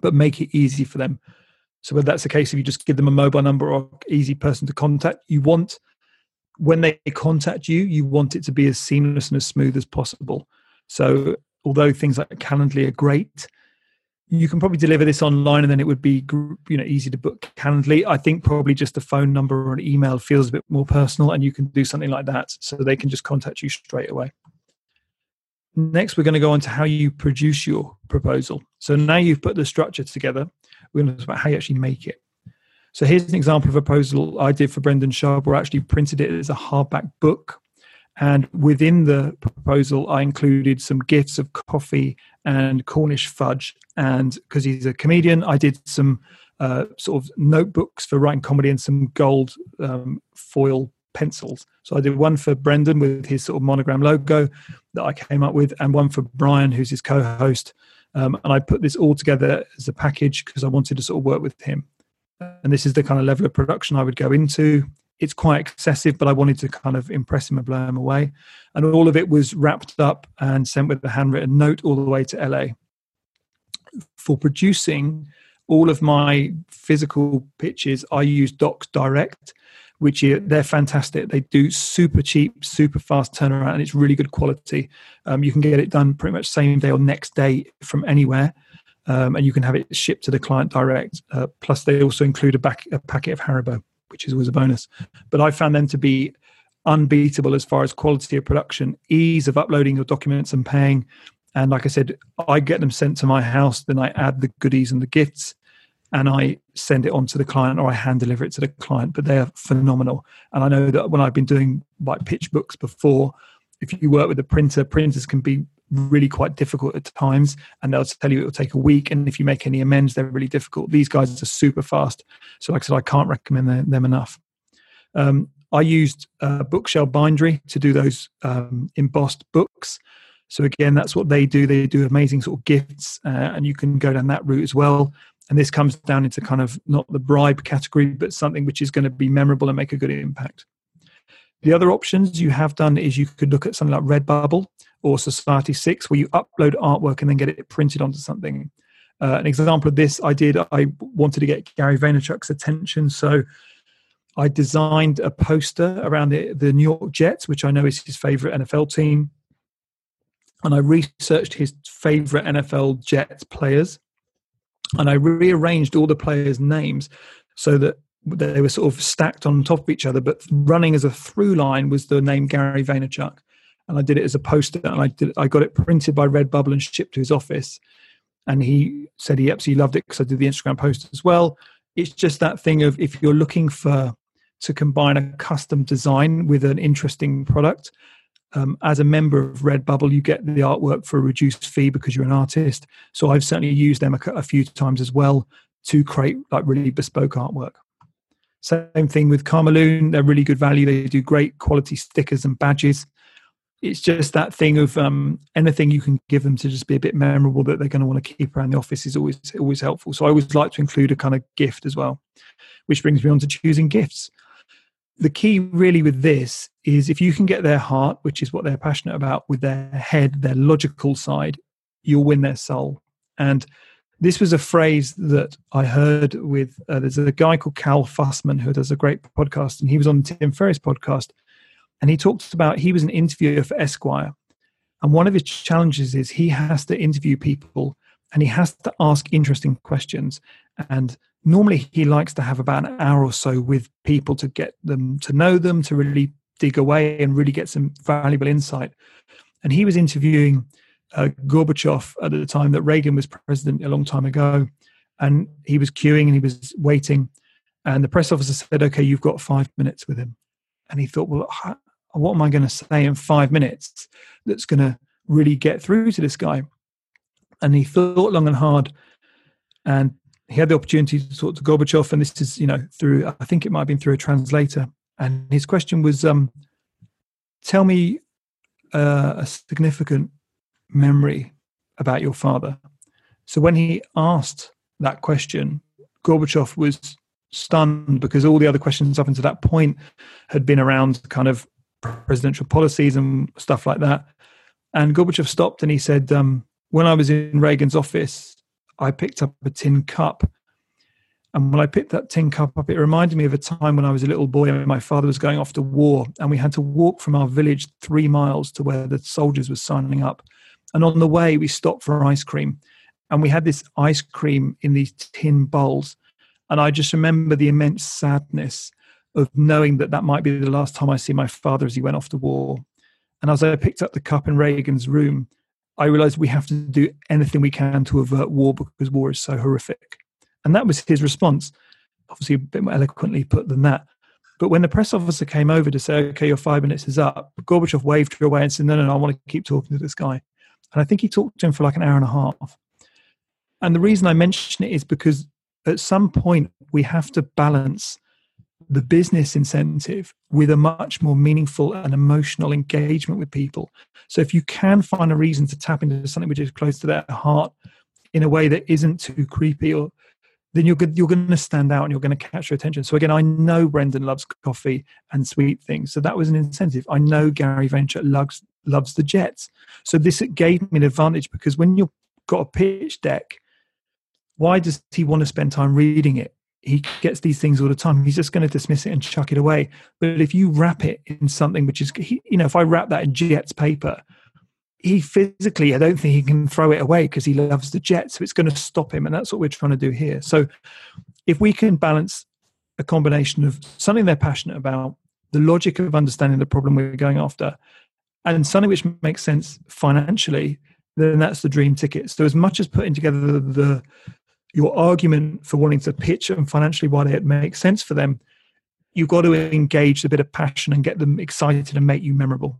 but make it easy for them So whether that's the case if you just give them a mobile number or easy person to contact, you want when they contact you, you want it to be as seamless and as smooth as possible. So although things like Calendly are great, you can probably deliver this online and then it would be you know easy to book Calendly. I think probably just a phone number or an email feels a bit more personal and you can do something like that so they can just contact you straight away. Next, we're going to go on to how you produce your proposal. So now you've put the structure together, we're going to talk about how you actually make it. So here's an example of a proposal I did for Brendan Schaub, where I actually printed it as a hardback book. And within the proposal, I included some gifts of coffee and Cornish fudge. And because he's a comedian, I did some uh, sort of notebooks for writing comedy and some gold um, foil pencils. So I did one for Brendan with his sort of monogram logo that I came up with, and one for Brian, who's his co host. Um, and I put this all together as a package because I wanted to sort of work with him. And this is the kind of level of production I would go into. It's quite excessive, but I wanted to kind of impress him and blow him away. And all of it was wrapped up and sent with a handwritten note all the way to LA. For producing all of my physical pitches, I use Doxdirect, which they're fantastic. They do super cheap, super fast turnaround, and it's really good quality. Um, you can get it done pretty much same day or next day from anywhere um, and you can have it shipped to the client direct. Uh, plus, they also include a, back, a packet of Haribo, which is always a bonus. But I found them to be unbeatable as far as quality of production, ease of uploading your documents and paying. And like I said, I get them sent to my house, then I add the goodies and the gifts, and I send it on to the client or I hand deliver it to the client. But they are phenomenal. And I know that when I've been doing like pitch books before, if you work with a printer, printers can be really quite difficult at times and they'll tell you it will take a week and if you make any amends they're really difficult. These guys are super fast so like i said i can't recommend them enough. Um, i used uh, bookshelf bindery to do those um, embossed books. So again that's what they do. They do amazing sort of gifts uh, and you can go down that route as well. And this comes down into kind of not the bribe category but something which is going to be memorable and make a good impact. The other options you have done is you could look at something like redbubble or Society 6, where you upload artwork and then get it printed onto something. Uh, an example of this I did, I wanted to get Gary Vaynerchuk's attention. So I designed a poster around the, the New York Jets, which I know is his favorite NFL team. And I researched his favorite NFL Jets players. And I rearranged all the players' names so that they were sort of stacked on top of each other, but running as a through line was the name Gary Vaynerchuk and I did it as a poster, and I did I got it printed by Redbubble and shipped to his office. And he said he absolutely loved it because I did the Instagram post as well. It's just that thing of if you're looking for to combine a custom design with an interesting product. Um, as a member of Redbubble, you get the artwork for a reduced fee because you're an artist. So I've certainly used them a, a few times as well to create like really bespoke artwork. Same thing with Carmeloon. They're really good value. They do great quality stickers and badges it's just that thing of um, anything you can give them to just be a bit memorable that they're going to want to keep around the office is always always helpful. So I always like to include a kind of gift as well, which brings me on to choosing gifts. The key really with this is if you can get their heart, which is what they're passionate about, with their head, their logical side, you'll win their soul. And this was a phrase that I heard with uh, there's a guy called Cal Fussman who does a great podcast, and he was on Tim Ferriss podcast and he talks about he was an interviewer for Esquire. And one of his challenges is he has to interview people and he has to ask interesting questions. And normally he likes to have about an hour or so with people to get them to know them, to really dig away and really get some valuable insight. And he was interviewing uh, Gorbachev at the time that Reagan was president a long time ago. And he was queuing and he was waiting. And the press officer said, Okay, you've got five minutes with him. And he thought, Well, what am I going to say in five minutes that's going to really get through to this guy? And he thought long and hard, and he had the opportunity to talk to Gorbachev, and this is, you know, through I think it might have been through a translator. And his question was, um, "Tell me uh, a significant memory about your father." So when he asked that question, Gorbachev was stunned because all the other questions up until that point had been around kind of presidential policies and stuff like that. And Gorbachev stopped and he said, um, When I was in Reagan's office, I picked up a tin cup And when I picked that tin cup up, it reminded me of a time when I was a little boy and my father was going off to war, and we had to walk from our village three miles to where the soldiers were signing up. And on the way, we stopped for ice cream, and we had this ice cream in these tin bowls. And I just remember the immense sadness of knowing that that might be the last time I see my father as he went off to war. And as I picked up the cup in Reagan's room, I realized we have to do anything we can to avert war because war is so horrific. And that was his response. Obviously, a bit more eloquently put than that. But when the press officer came over to say, okay, your five minutes is up, Gorbachev waved her away and said, no, no, no, I want to keep talking to this guy. And I think he talked to him for like an hour and a half. And the reason I mention it is because at some point we have to balance the business incentive with a much more meaningful and emotional engagement with people. So if you can find a reason to tap into something which is close to their heart in a way that isn't too creepy or then you're you're going to stand out and you're going to catch their attention. So again, I know Brendan loves coffee and sweet things, so that was an incentive. I know Gary Vaynerchuk loves loves the Jets, so this gave me an advantage because when you've got a pitch deck, why does he want to spend time reading it? He gets these things all the time. He's just going to dismiss it and chuck it away. But if you wrap it in something which is, you know, if I wrap that in Jets paper, he physically, I don't think he can throw it away because he loves the Jets. So it's going to stop him. And that's what we're trying to do here. So if we can balance a combination of something they're passionate about, the logic of understanding the problem we're going after, and something which makes sense financially, then that's the dream ticket. So as much as putting together the, the your argument for wanting to pitch and financially why it makes sense for them, you've got to engage a bit of passion and get them excited and make you memorable.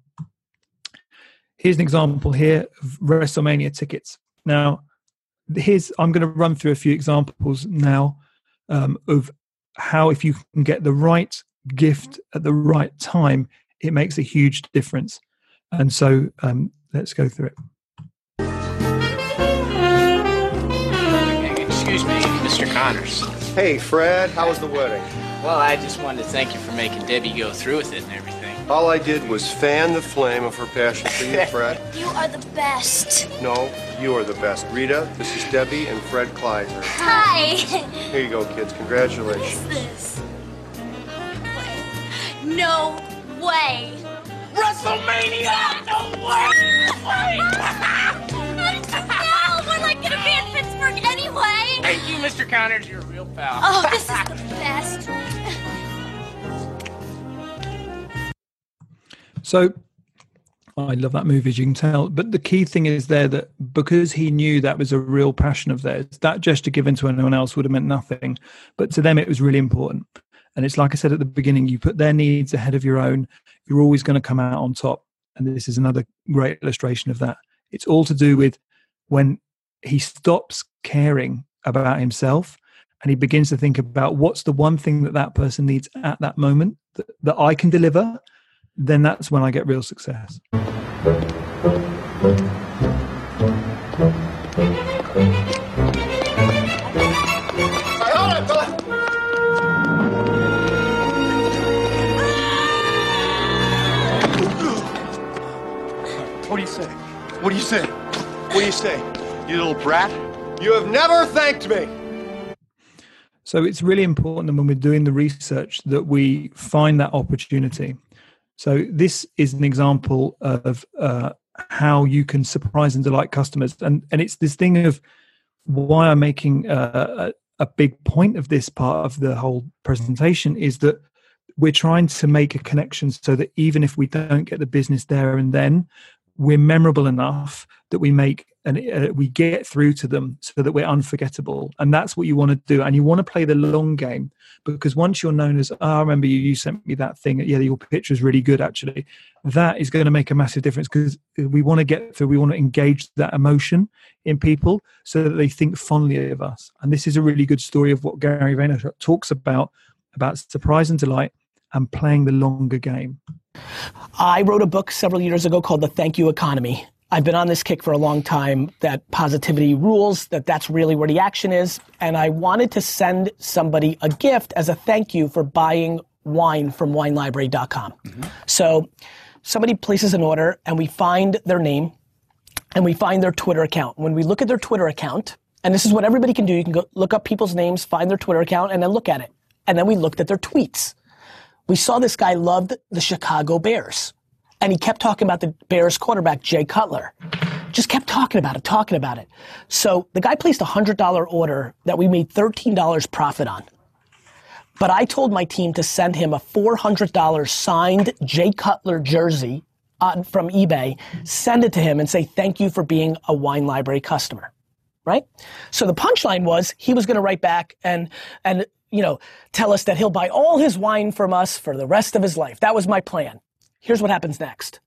Here's an example here of WrestleMania tickets. Now, here's I'm going to run through a few examples now um, of how if you can get the right gift at the right time, it makes a huge difference. And so um, let's go through it. Mr. Connors. Hey, Fred, how was the wedding? Well, I just wanted to thank you for making Debbie go through with it and everything. All I did was fan the flame of her passion for you, [LAUGHS] Fred. You are the best. No, you are the best. Rita, this is Debbie and Fred Kleiser. Hi. Here you go, kids. Congratulations. What is this? No way. WrestleMania! No way! [LAUGHS] no, we're like gonna be in Pittsburgh anyway. Thank you, Mr. Connors. You're a real pal. Oh, this is the best. So I love that movie, as you can tell. But the key thing is there that because he knew that was a real passion of theirs, that gesture given to anyone else would have meant nothing. But to them, it was really important. And it's like I said at the beginning, you put their needs ahead of your own, you're always going to come out on top. And this is another great illustration of that. It's all to do with when he stops caring about himself and he begins to think about what's the one thing that that person needs at that moment that, that I can deliver, then that's when I get real success. What do you say? What do you say? What do you say? You little brat? You have never thanked me. So it's really important that when we're doing the research that we find that opportunity. So this is an example of uh, how you can surprise and delight customers, and and it's this thing of why I'm making uh, a, a big point of this part of the whole presentation is that we're trying to make a connection so that even if we don't get the business there and then, we're memorable enough that we make and uh, we get through to them so that we're unforgettable. And that's what you want to do and you want to play the long game because once you're known as oh, i remember you, you sent me that thing yeah your picture is really good actually. That is going to make a massive difference because we want to get through we want to engage that emotion in people so that they think fondly of us. And this is a really good story of what gary vaynerchuk talks about about surprise and delight and playing the longer game. I wrote a book several years ago called The Thank You Economy. I've been on this kick for a long time that positivity rules, that that's really where the action is. And I wanted to send somebody a gift as a thank you for buying wine from winelibrary.com. Mm-hmm. So somebody places an order and we find their name and we find their Twitter account. When we look at their Twitter account, And this is what everybody can do. You can go look up people's names, find their Twitter account, and then look at it. And then we looked at their tweets. We saw this guy loved the Chicago Bears. And he kept talking about the Bears quarterback, Jay Cutler. Just kept talking about it, talking about it. So the guy placed a $100 order that we made $13 profit on. But I told my team to send him a $400 signed Jay Cutler jersey from eBay, send it to him and say, thank you for being a wine library customer. Right? So the punchline was he was going to write back and, and, you know, tell us that he'll buy all his wine from us for the rest of his life. That was my plan. Here's what happens next.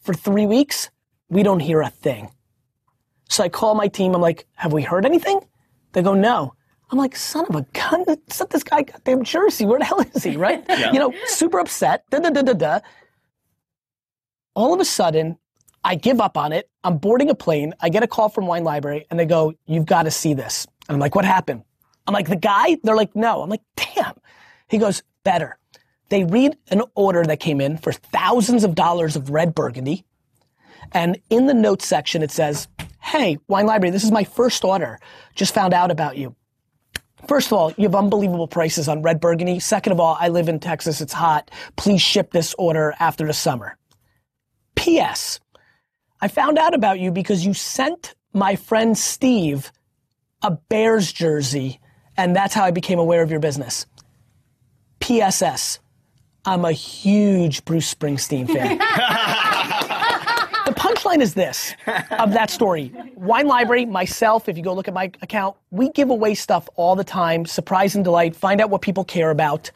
For three weeks, we don't hear a thing. So I call my team. I'm like, have we heard anything? They go, no. I'm like, son of a gun, sent this guy goddamn jersey. Where the hell is he, right? [LAUGHS] Yeah. You know, super upset. Da da da da da. All of a sudden, I give up on it. I'm boarding a plane. I get a call from Wine Library, and they go, "You've got to see this." And I'm like, "What happened?" I'm like, "The guy." They're like, "No." I'm like, "Damn." He goes, "Better." They read an order that came in for thousands of dollars of red burgundy, and in the notes section it says, "Hey, Wine Library, this is my first order. Just found out about you." First of all, you have unbelievable prices on red burgundy. Second of all, I live in Texas, it's hot. Please ship this order after the summer. P.S. I found out about you because you sent my friend Steve a Bears jersey, and that's how I became aware of your business. P.S.S. I'm a huge Bruce Springsteen fan. [LAUGHS] the punchline is this of that story. Wine Library, myself, if you go look at my account, we give away stuff all the time, surprise and delight, find out what people care about.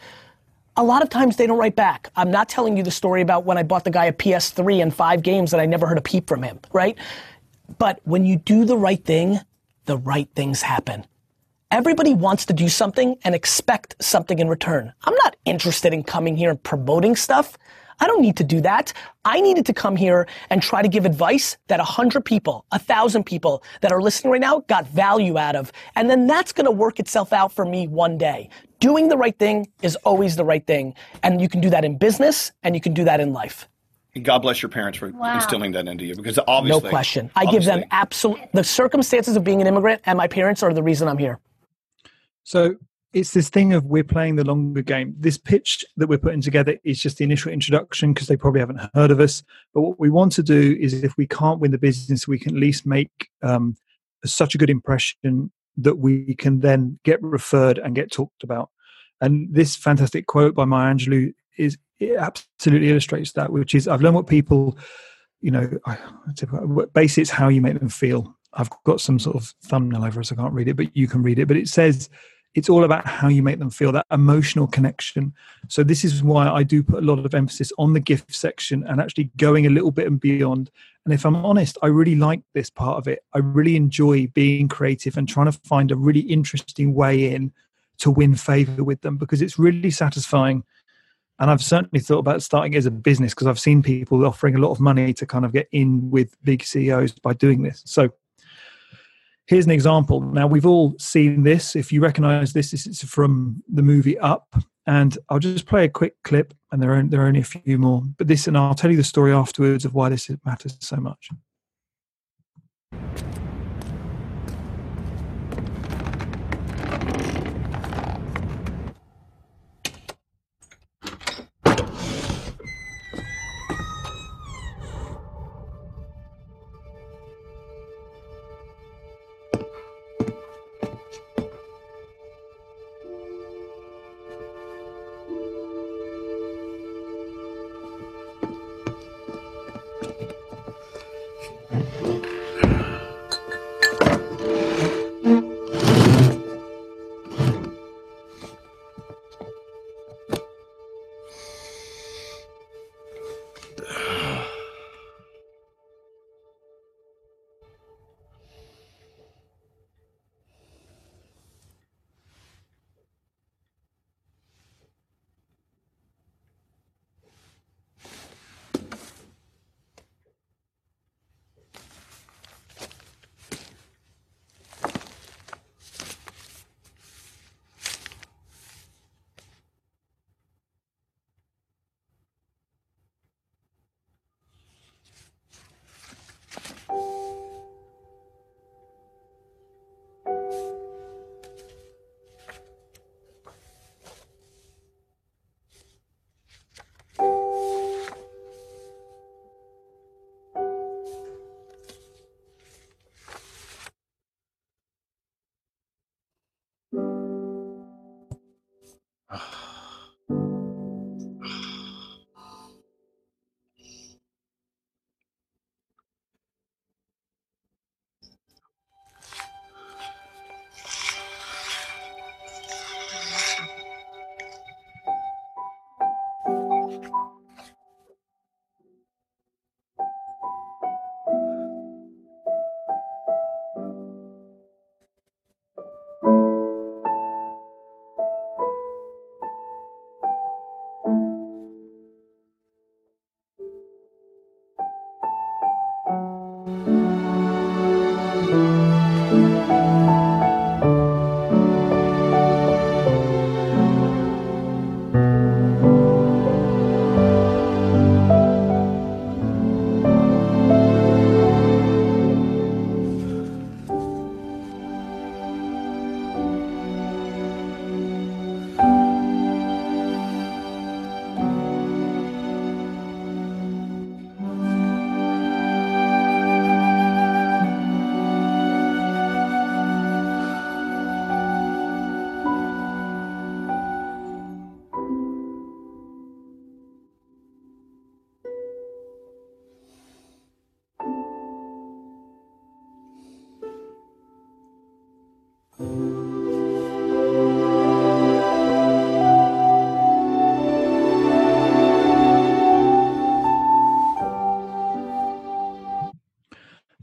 A lot of times they don't write back. I'm not telling you the story about when I bought the guy a PS3 and five games and I never heard a peep from him, right? But when you do the right thing, the right things happen. Everybody wants to do something and expect something in return. I'm not interested in coming here and promoting stuff. I don't need to do that. I needed to come here and try to give advice that a hundred people, a thousand people that are listening right now got value out of. And then that's gonna work itself out for me one day. Doing the right thing is always the right thing. And you can do that in business and you can do that in life. God bless your parents for Wow. instilling that into you because obviously. No question. I give them absolute, the circumstances of being an immigrant and my parents are the reason I'm here. So it's this thing of we're playing the longer game. This pitch that we're putting together is just the initial introduction because they probably haven't heard of us. But what we want to do is if we can't win the business, we can at least make um, such a good impression that we can then get referred and get talked about. And this fantastic quote by Maya Angelou is it absolutely illustrates that, which is I've learned what people, you know, basically it's how you make them feel. I've got some sort of thumbnail over us. I can't read it, but you can read it. But it says it's all about how you make them feel that emotional connection. So this is why I do put a lot of emphasis on the gift section and actually going a little bit and beyond. And if I'm honest, I really like this part of it. I really enjoy being creative and trying to find a really interesting way in to win favor with them because it's really satisfying. And I've certainly thought about starting as a business because I've seen people offering a lot of money to kind of get in with big CEOs by doing this. So here's an example. Now we've all seen this. If you recognize this, this is from the movie Up. And I'll just play a quick clip, and there are there are only a few more. But this, and I'll tell you the story afterwards of why this matters so much.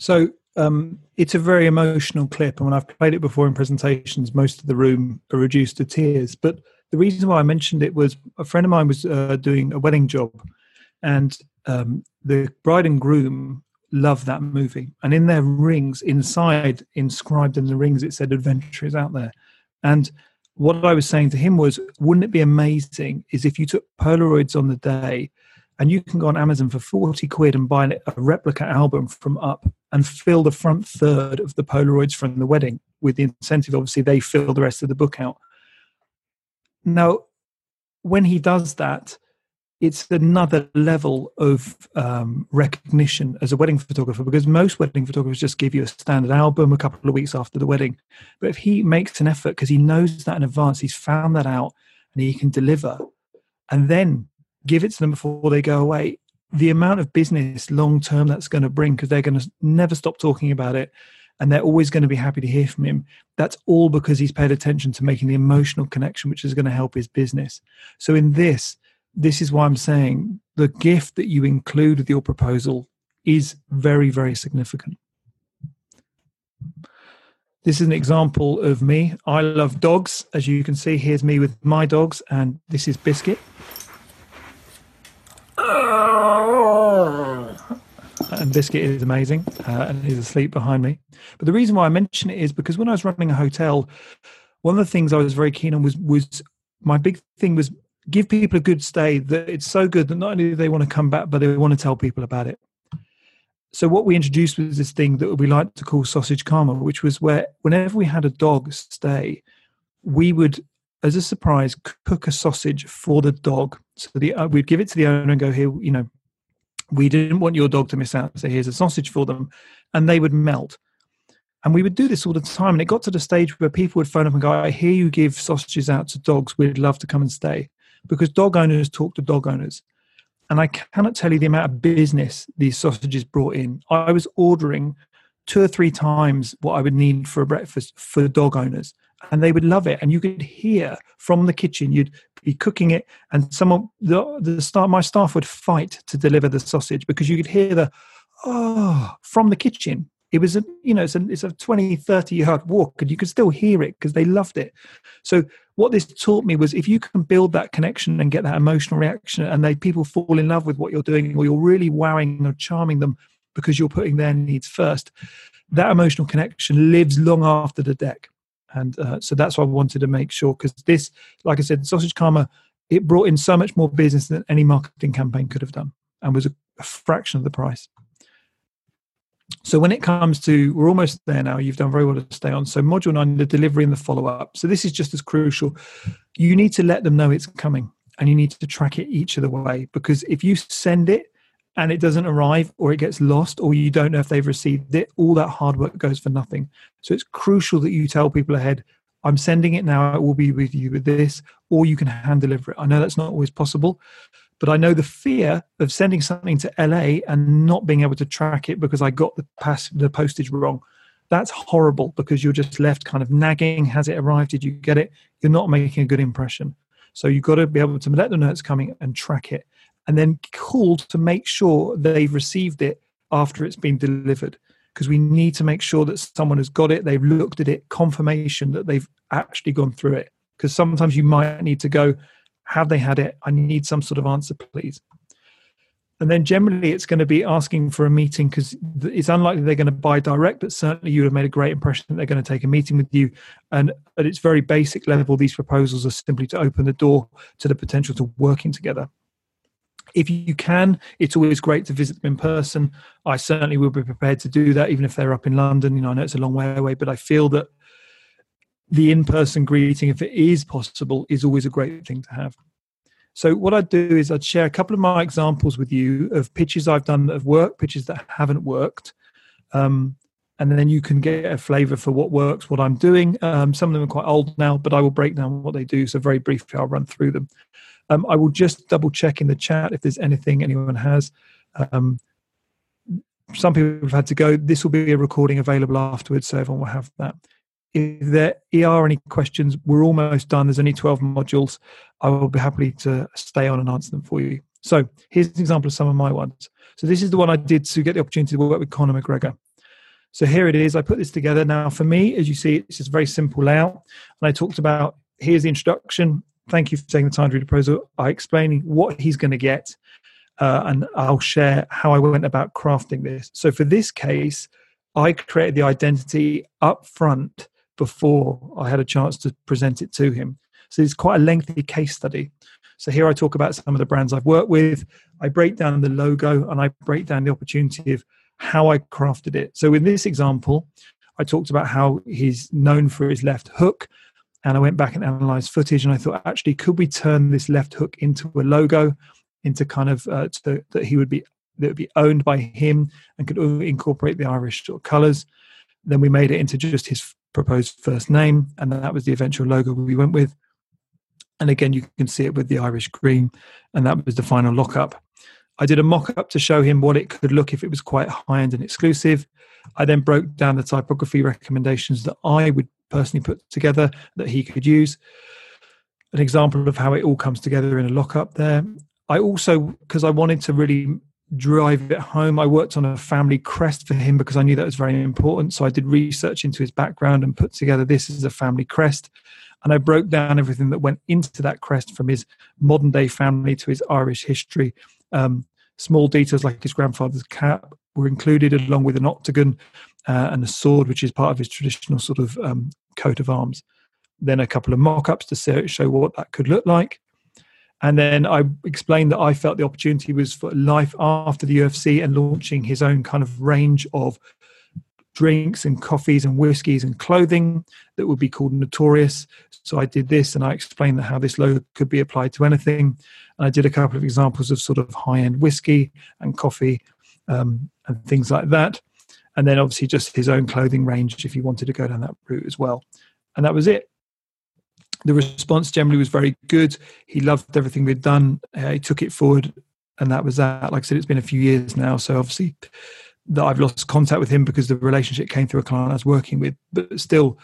So um, it's a very emotional clip, and when I've played it before in presentations, most of the room are reduced to tears. But the reason why I mentioned it was a friend of mine was uh, doing a wedding job, and um, the bride and groom loved that movie. And in their rings, inside, inscribed in the rings, it said "Adventure is out there." And what I was saying to him was, wouldn't it be amazing is if you took Polaroids on the day and you can go on Amazon for 40 quid and buy a replica album from Up and fill the front third of the Polaroids from the wedding with the incentive. Obviously, they fill the rest of the book out. Now, when he does that, it's another level of um, recognition as a wedding photographer because most wedding photographers just give you a standard album a couple of weeks after the wedding. But if he makes an effort because he knows that in advance, he's found that out and he can deliver, and then give it to them before they go away, the amount of business long term that's going to bring because they're going to never stop talking about it and they're always going to be happy to hear from him. That's all because he's paid attention to making the emotional connection, which is going to help his business. So, in this, this is why I'm saying the gift that you include with your proposal is very, very significant. This is an example of me. I love dogs. As you can see, here's me with my dogs, and this is Biscuit. And Biscuit is amazing, uh, and he's asleep behind me. But the reason why I mention it is because when I was running a hotel, one of the things I was very keen on was was my big thing was give people a good stay. That it's so good that not only do they want to come back, but they want to tell people about it. So what we introduced was this thing that we like to call sausage karma, which was where whenever we had a dog stay, we would as a surprise, cook a sausage for the dog. So the, uh, we'd give it to the owner and go, here, you know, we didn't want your dog to miss out. So here's a sausage for them. And they would melt. And we would do this all the time. And it got to the stage where people would phone up and go, I hear you give sausages out to dogs. We'd love to come and stay. Because dog owners talk to dog owners. And I cannot tell you the amount of business these sausages brought in. I was ordering two or three times what I would need for a breakfast for dog owners. And they would love it. And you could hear from the kitchen, you'd be cooking it, and someone the the staff my staff would fight to deliver the sausage because you could hear the oh from the kitchen. It was a you know it's a it's a 20 30 yard walk and you could still hear it because they loved it. So what this taught me was if you can build that connection and get that emotional reaction and they people fall in love with what you're doing or you're really wowing or charming them because you're putting their needs first, that emotional connection lives long after the deck and uh, so that's why I wanted to make sure because this, like I said, Sausage Karma, it brought in so much more business than any marketing campaign could have done, and was a, a fraction of the price. So when it comes to, we're almost there now. You've done very well to stay on. So module nine, the delivery and the follow up. So this is just as crucial. You need to let them know it's coming, and you need to track it each of the way because if you send it and it doesn't arrive or it gets lost or you don't know if they've received it, all that hard work goes for nothing. So it's crucial that you tell people ahead I'm sending it now. It will be with you with this, or you can hand deliver it. I know that's not always possible, but I know the fear of sending something to LA and not being able to track it because I got the pass the postage wrong. That's horrible because you're just left kind of nagging. Has it arrived? Did you get it? You're not making a good impression. So you've got to be able to let them know it's coming and track it, and then called to make sure they've received it after it's been delivered. Because we need to make sure that someone has got it, they've looked at it, confirmation that they've actually gone through it. Because sometimes you might need to go, have they had it? I need some sort of answer, please. And then generally, it's going to be asking for a meeting because it's unlikely they're going to buy direct, but certainly you have made a great impression that they're going to take a meeting with you. And at its very basic level, these proposals are simply to open the door to the potential to working together. If you can, it's always great to visit them in person. I certainly will be prepared to do that, even if they're up in London. You know, I know it's a long way away, but I feel that the in-person greeting, if it is possible, is always a great thing to have. So what I'd do is I'd share a couple of my examples with you of pitches I've done that have worked, pitches that haven't worked. Um, and then you can get a flavor for what works, what I'm doing. Um, some of them are quite old now, but I will break down what they do. So very briefly, I'll run through them. Um, I will just double check in the chat if there's anything anyone has. Um, some people have had to go. This will be a recording available afterwards, so everyone will have that. If there are any questions, we're almost done. There's only 12 modules. I will be happy to stay on and answer them for you. So here's an example of some of my ones. So this is the one I did to get the opportunity to work with Conor McGregor. So here it is. I put this together. Now, for me, as you see, it's just a very simple layout. And I talked about here's the introduction. Thank you for taking the time to read the proposal. I explain what he's going to get, uh, and I'll share how I went about crafting this. So for this case, I created the identity up front before I had a chance to present it to him. So it's quite a lengthy case study. So here I talk about some of the brands I've worked with. I break down the logo and I break down the opportunity of how I crafted it. So in this example, I talked about how he's known for his left hook. And I went back and analyzed footage and I thought, actually, could we turn this left hook into a logo, into kind of uh, to, that he would be that would be owned by him and could incorporate the Irish sort of colors. Then we made it into just his proposed first name, and that was the eventual logo we went with. And again, you can see it with the Irish green, and that was the final lockup. I did a mock up to show him what it could look if it was quite high end and exclusive. I then broke down the typography recommendations that I would personally put together that he could use. An example of how it all comes together in a lockup there. I also, because I wanted to really drive it home. I worked on a family crest for him because I knew that was very important. So I did research into his background and put together this as a family crest. And I broke down everything that went into that crest from his modern day family to his Irish history. Um, small details like his grandfather's cap were included, along with an octagon uh, and a sword, which is part of his traditional sort of um, coat of arms. Then a couple of mock ups to show what that could look like. And then I explained that I felt the opportunity was for life after the UFC and launching his own kind of range of drinks and coffees and whiskies and clothing that would be called Notorious. So I did this and I explained how this logo could be applied to anything. And I did a couple of examples of sort of high end whiskey and coffee um, and things like that. And then obviously just his own clothing range if he wanted to go down that route as well. And that was it the response generally was very good. He loved everything we'd done. Uh, he took it forward, and that was that. Like I said, it's been a few years now, so obviously that I've lost contact with him because the relationship came through a client I was working with. But still,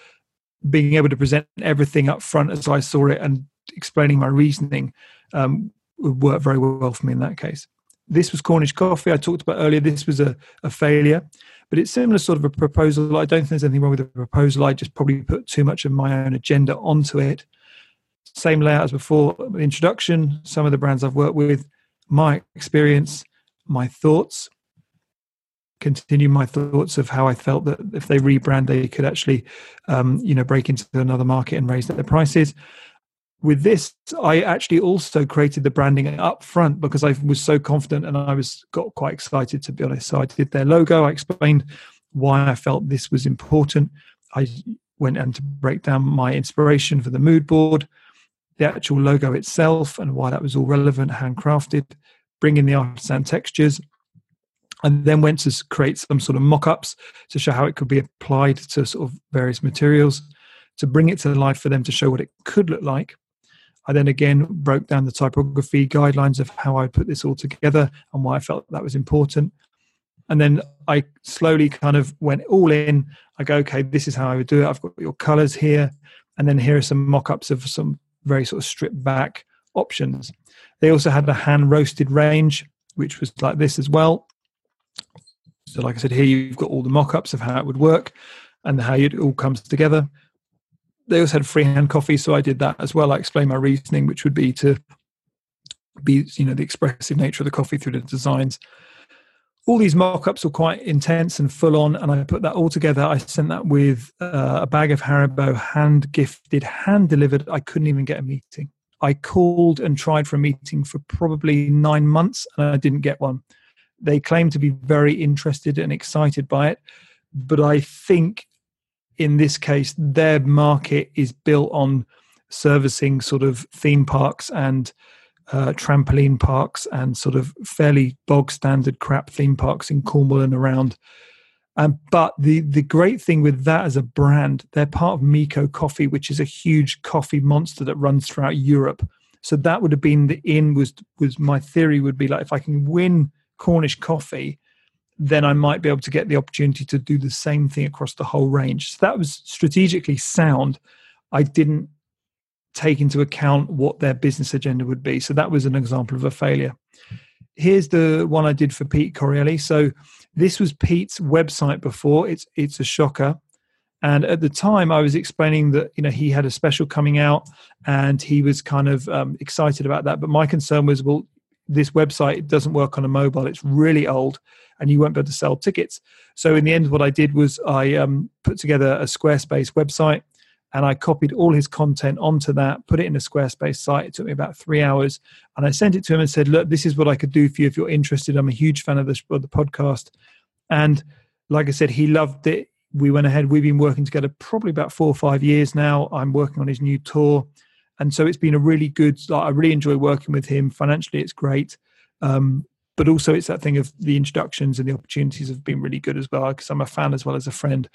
being able to present everything up front as I saw it and explaining my reasoning um, would work very well for me in that case. This was Cornish coffee I talked about earlier. This was a, a failure, but it's similar sort of a proposal. I don't think there's anything wrong with the proposal. I just probably put too much of my own agenda onto it. Same layout as before. Introduction, some of the brands I've worked with, my experience, my thoughts. Continue my thoughts of how I felt that if they rebrand, they could actually, um, you know, break into another market and raise their prices with this, I actually also created the branding up front because I was so confident and I was got quite excited to be honest. So I did their logo. I explained why I felt this was important. I went and to break down my inspiration for the mood board, the actual logo itself, and why that was all relevant, handcrafted, bring in the artisan textures, and then went to create some sort of mock-ups to show how it could be applied to sort of various materials to bring it to life for them to show what it could look like. I then again broke down the typography guidelines of how I put this all together and why I felt that was important. And then I slowly kind of went all in. I go, okay, this is how I would do it. I've got your colors here. And then here are some mock ups of some very sort of stripped back options. They also had a hand roasted range, which was like this as well. So, like I said, here you've got all the mock ups of how it would work and how it all comes together. They also had freehand coffee, so I did that as well. I explained my reasoning, which would be to be, you know, the expressive nature of the coffee through the designs. All these mock-ups were quite intense and full on, and I put that all together. I sent that with uh, a bag of Haribo, hand gifted, hand delivered. I couldn't even get a meeting. I called and tried for a meeting for probably nine months, and I didn't get one. They claim to be very interested and excited by it, but I think in this case, their market is built on servicing sort of theme parks and uh, trampoline parks and sort of fairly bog standard crap theme parks in Cornwall and around. Um, but the the great thing with that as a brand, they're part of Miko Coffee, which is a huge coffee monster that runs throughout Europe. So that would have been the in was was my theory would be like if I can win Cornish coffee, then I might be able to get the opportunity to do the same thing across the whole range. So that was strategically sound. I didn't take into account what their business agenda would be. So that was an example of a failure. Here's the one I did for Pete Correale. So this was Pete's website before. It's it's a shocker. And at the time, I was explaining that you know he had a special coming out, and he was kind of um, excited about that. But my concern was, well, this website doesn't work on a mobile. It's really old, and you won't be able to sell tickets. So in the end, what I did was I um, put together a Squarespace website, and I copied all his content onto that, put it in a Squarespace site. It took me about three hours, and I sent it to him and said, "Look, this is what I could do for you if you're interested. I'm a huge fan of of the podcast." And like I said, he loved it. We went ahead. We've been working together probably about four or five years now. I'm working on his new tour and so it's been a really good like, i really enjoy working with him. Financially it's great. Um, but also it's that thing of the introductions and the opportunities have been really good as well because i'm a fan as well as a friend.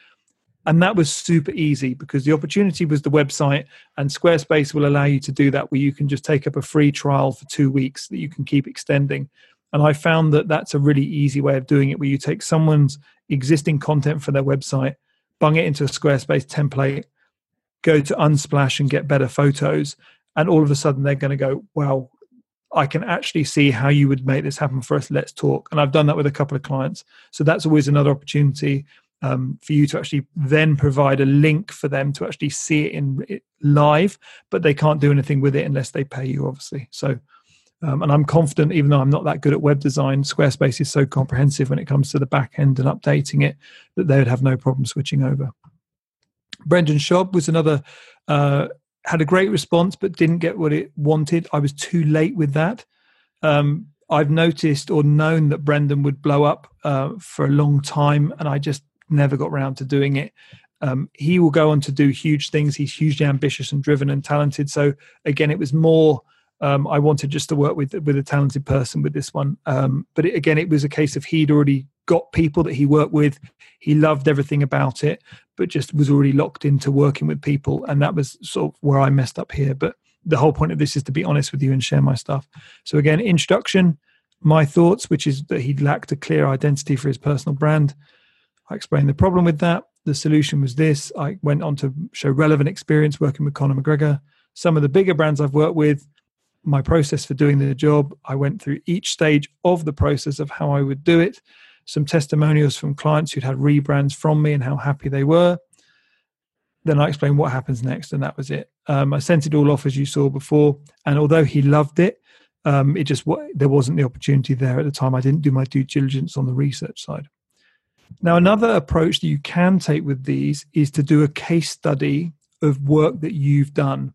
And that was super easy because the opportunity was the website and squarespace will allow you to do that where you can just take up a free trial for two weeks that you can keep extending. And i found that that's a really easy way of doing it where you take someone's existing content for their website bung it into a squarespace template go to Unsplash and get better photos, and all of a sudden they're going to go, "Wow, I can actually see how you would make this happen for us. Let's talk." And I've done that with a couple of clients, so that's always another opportunity um, for you to actually then provide a link for them to actually see it in it live, but they can't do anything with it unless they pay you, obviously. So. Um, and I'm confident, even though I'm not that good at web design, Squarespace is so comprehensive when it comes to the back end and updating it that they would have no problem switching over. Brendan Schaub was another, uh, had a great response, but didn't get what it wanted. I was too late with that. Um, I've noticed or known that Brendan would blow up uh, for a long time, and I just never got around to doing it. Um, he will go on to do huge things. He's hugely ambitious and driven and talented. So again, it was more. Um, I wanted just to work with with a talented person with this one. Um, but it, again, it was a case of he'd already got people that he worked with. He loved everything about it, but just was already locked into working with people. And that was sort of where I messed up here. But the whole point of this is to be honest with you and share my stuff. So, again, introduction, my thoughts, which is that he lacked a clear identity for his personal brand. I explained the problem with that. The solution was this. I went on to show relevant experience working with Conor McGregor. Some of the bigger brands I've worked with, my process for doing the job, I went through each stage of the process of how I would do it some testimonials from clients who'd had rebrands from me and how happy they were. Then I explained what happens next, and that was it. Um, I sent it all off as you saw before, and although he loved it, um, it just there wasn't the opportunity there at the time. I didn't do my due diligence on the research side. Now, another approach that you can take with these is to do a case study of work that you've done.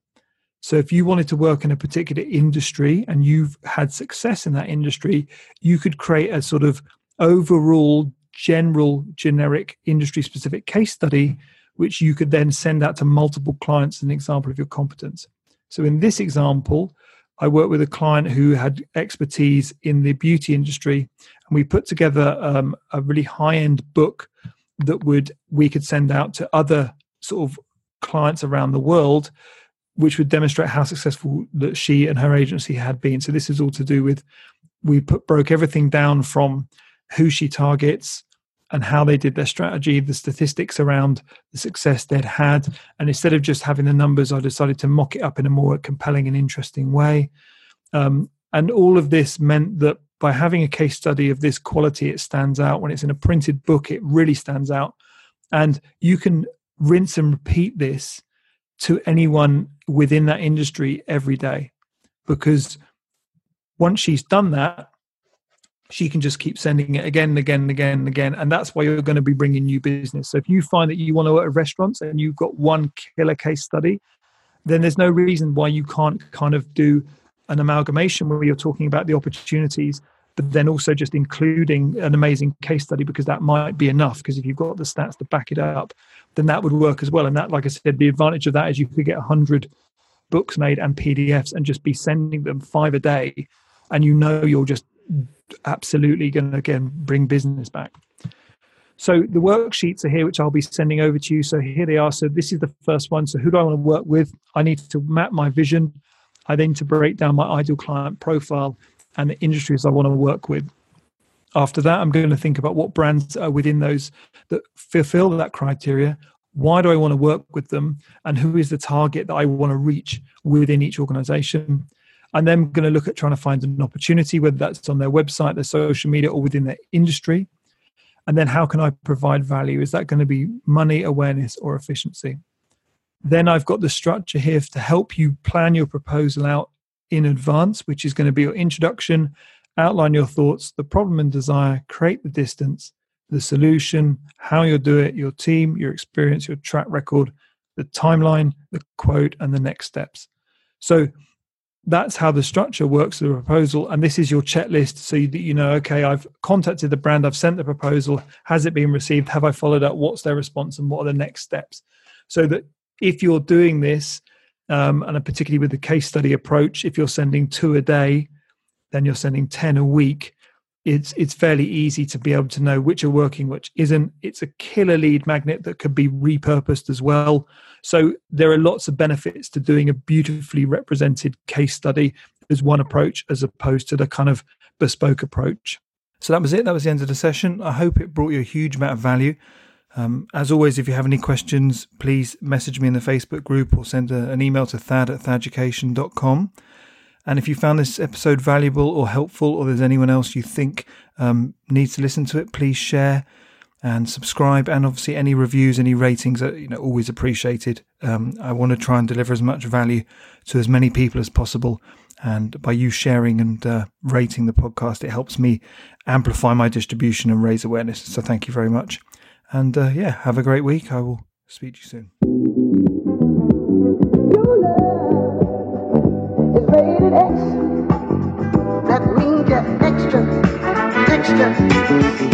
So, if you wanted to work in a particular industry and you've had success in that industry, you could create a sort of overall general generic industry specific case study which you could then send out to multiple clients as an example of your competence so in this example i worked with a client who had expertise in the beauty industry and we put together um, a really high end book that would we could send out to other sort of clients around the world, which would demonstrate how successful that she and her agency had been. So this is all to do with we put broke everything down from who she targets and how they did their strategy, the statistics around the success they'd had. And instead of just having the numbers, I decided to mock it up in a more compelling and interesting way. Um, and all of this meant that by having a case study of this quality, it stands out. When it's in a printed book, it really stands out. And you can rinse and repeat this to anyone within that industry every day because once she's done that she can just keep sending it again and again and again and again and that's why you're going to be bringing new business. So if you find that you want to work at restaurants and you've got one killer case study then there's no reason why you can't kind of do an amalgamation where you're talking about the opportunities but then also just including an amazing case study because that might be enough because if you've got the stats to back it up then that would work as well. And that like i said the advantage of that is you could get 100 books made and pdfs and just be sending them five a day and you know you're just absolutely going to again bring business back so the worksheets are here which i'll be sending over to you so here they are so this is the first one so who do i want to work with i need to map my vision i then to break down my ideal client profile and the industries I want to work with. After that, I'm going to think about what brands are within those that fulfill that criteria. Why do I want to work with them? And who is the target that I want to reach within each organization? And then going to look at trying to find an opportunity, whether that's on their website, their social media, or within their industry. And then how can I provide value? Is that going to be money, awareness, or efficiency? Then I've got the structure here to help you plan your proposal out in advance, which is going to be your introduction, outline your thoughts, the problem and desire, create the distance, the solution, how you'll do it, your team, your experience, your track record, the timeline, the quote, and the next steps. So that's how the structure works the proposal. And this is your checklist so that you know, okay, I've contacted the brand, I've sent the proposal. Has it been received? Have I followed up? What's their response? And what are the next steps? So that if you're doing this, um, and particularly with the case study approach, if you're sending two a day, then you're sending 10 a week. It's, it's fairly easy to be able to know which are working, which isn't. It's a killer lead magnet that could be repurposed as well. So there are lots of benefits to doing a beautifully represented case study as one approach as opposed to the kind of bespoke approach. So that was it. That was the end of the session. I hope it brought you a huge amount of value. Um, as always, if you have any questions, please message me in the Facebook group or send a, an email to thad at thaducation.com. And if you found this episode valuable or helpful, or there's anyone else you think um, needs to listen to it, please share and subscribe. And obviously, any reviews, any ratings are you know always appreciated. Um, I want to try and deliver as much value to as many people as possible. And by you sharing and uh, rating the podcast, it helps me amplify my distribution and raise awareness. So thank you very much. And uh, yeah, have a great week. I will speak to you soon. X. That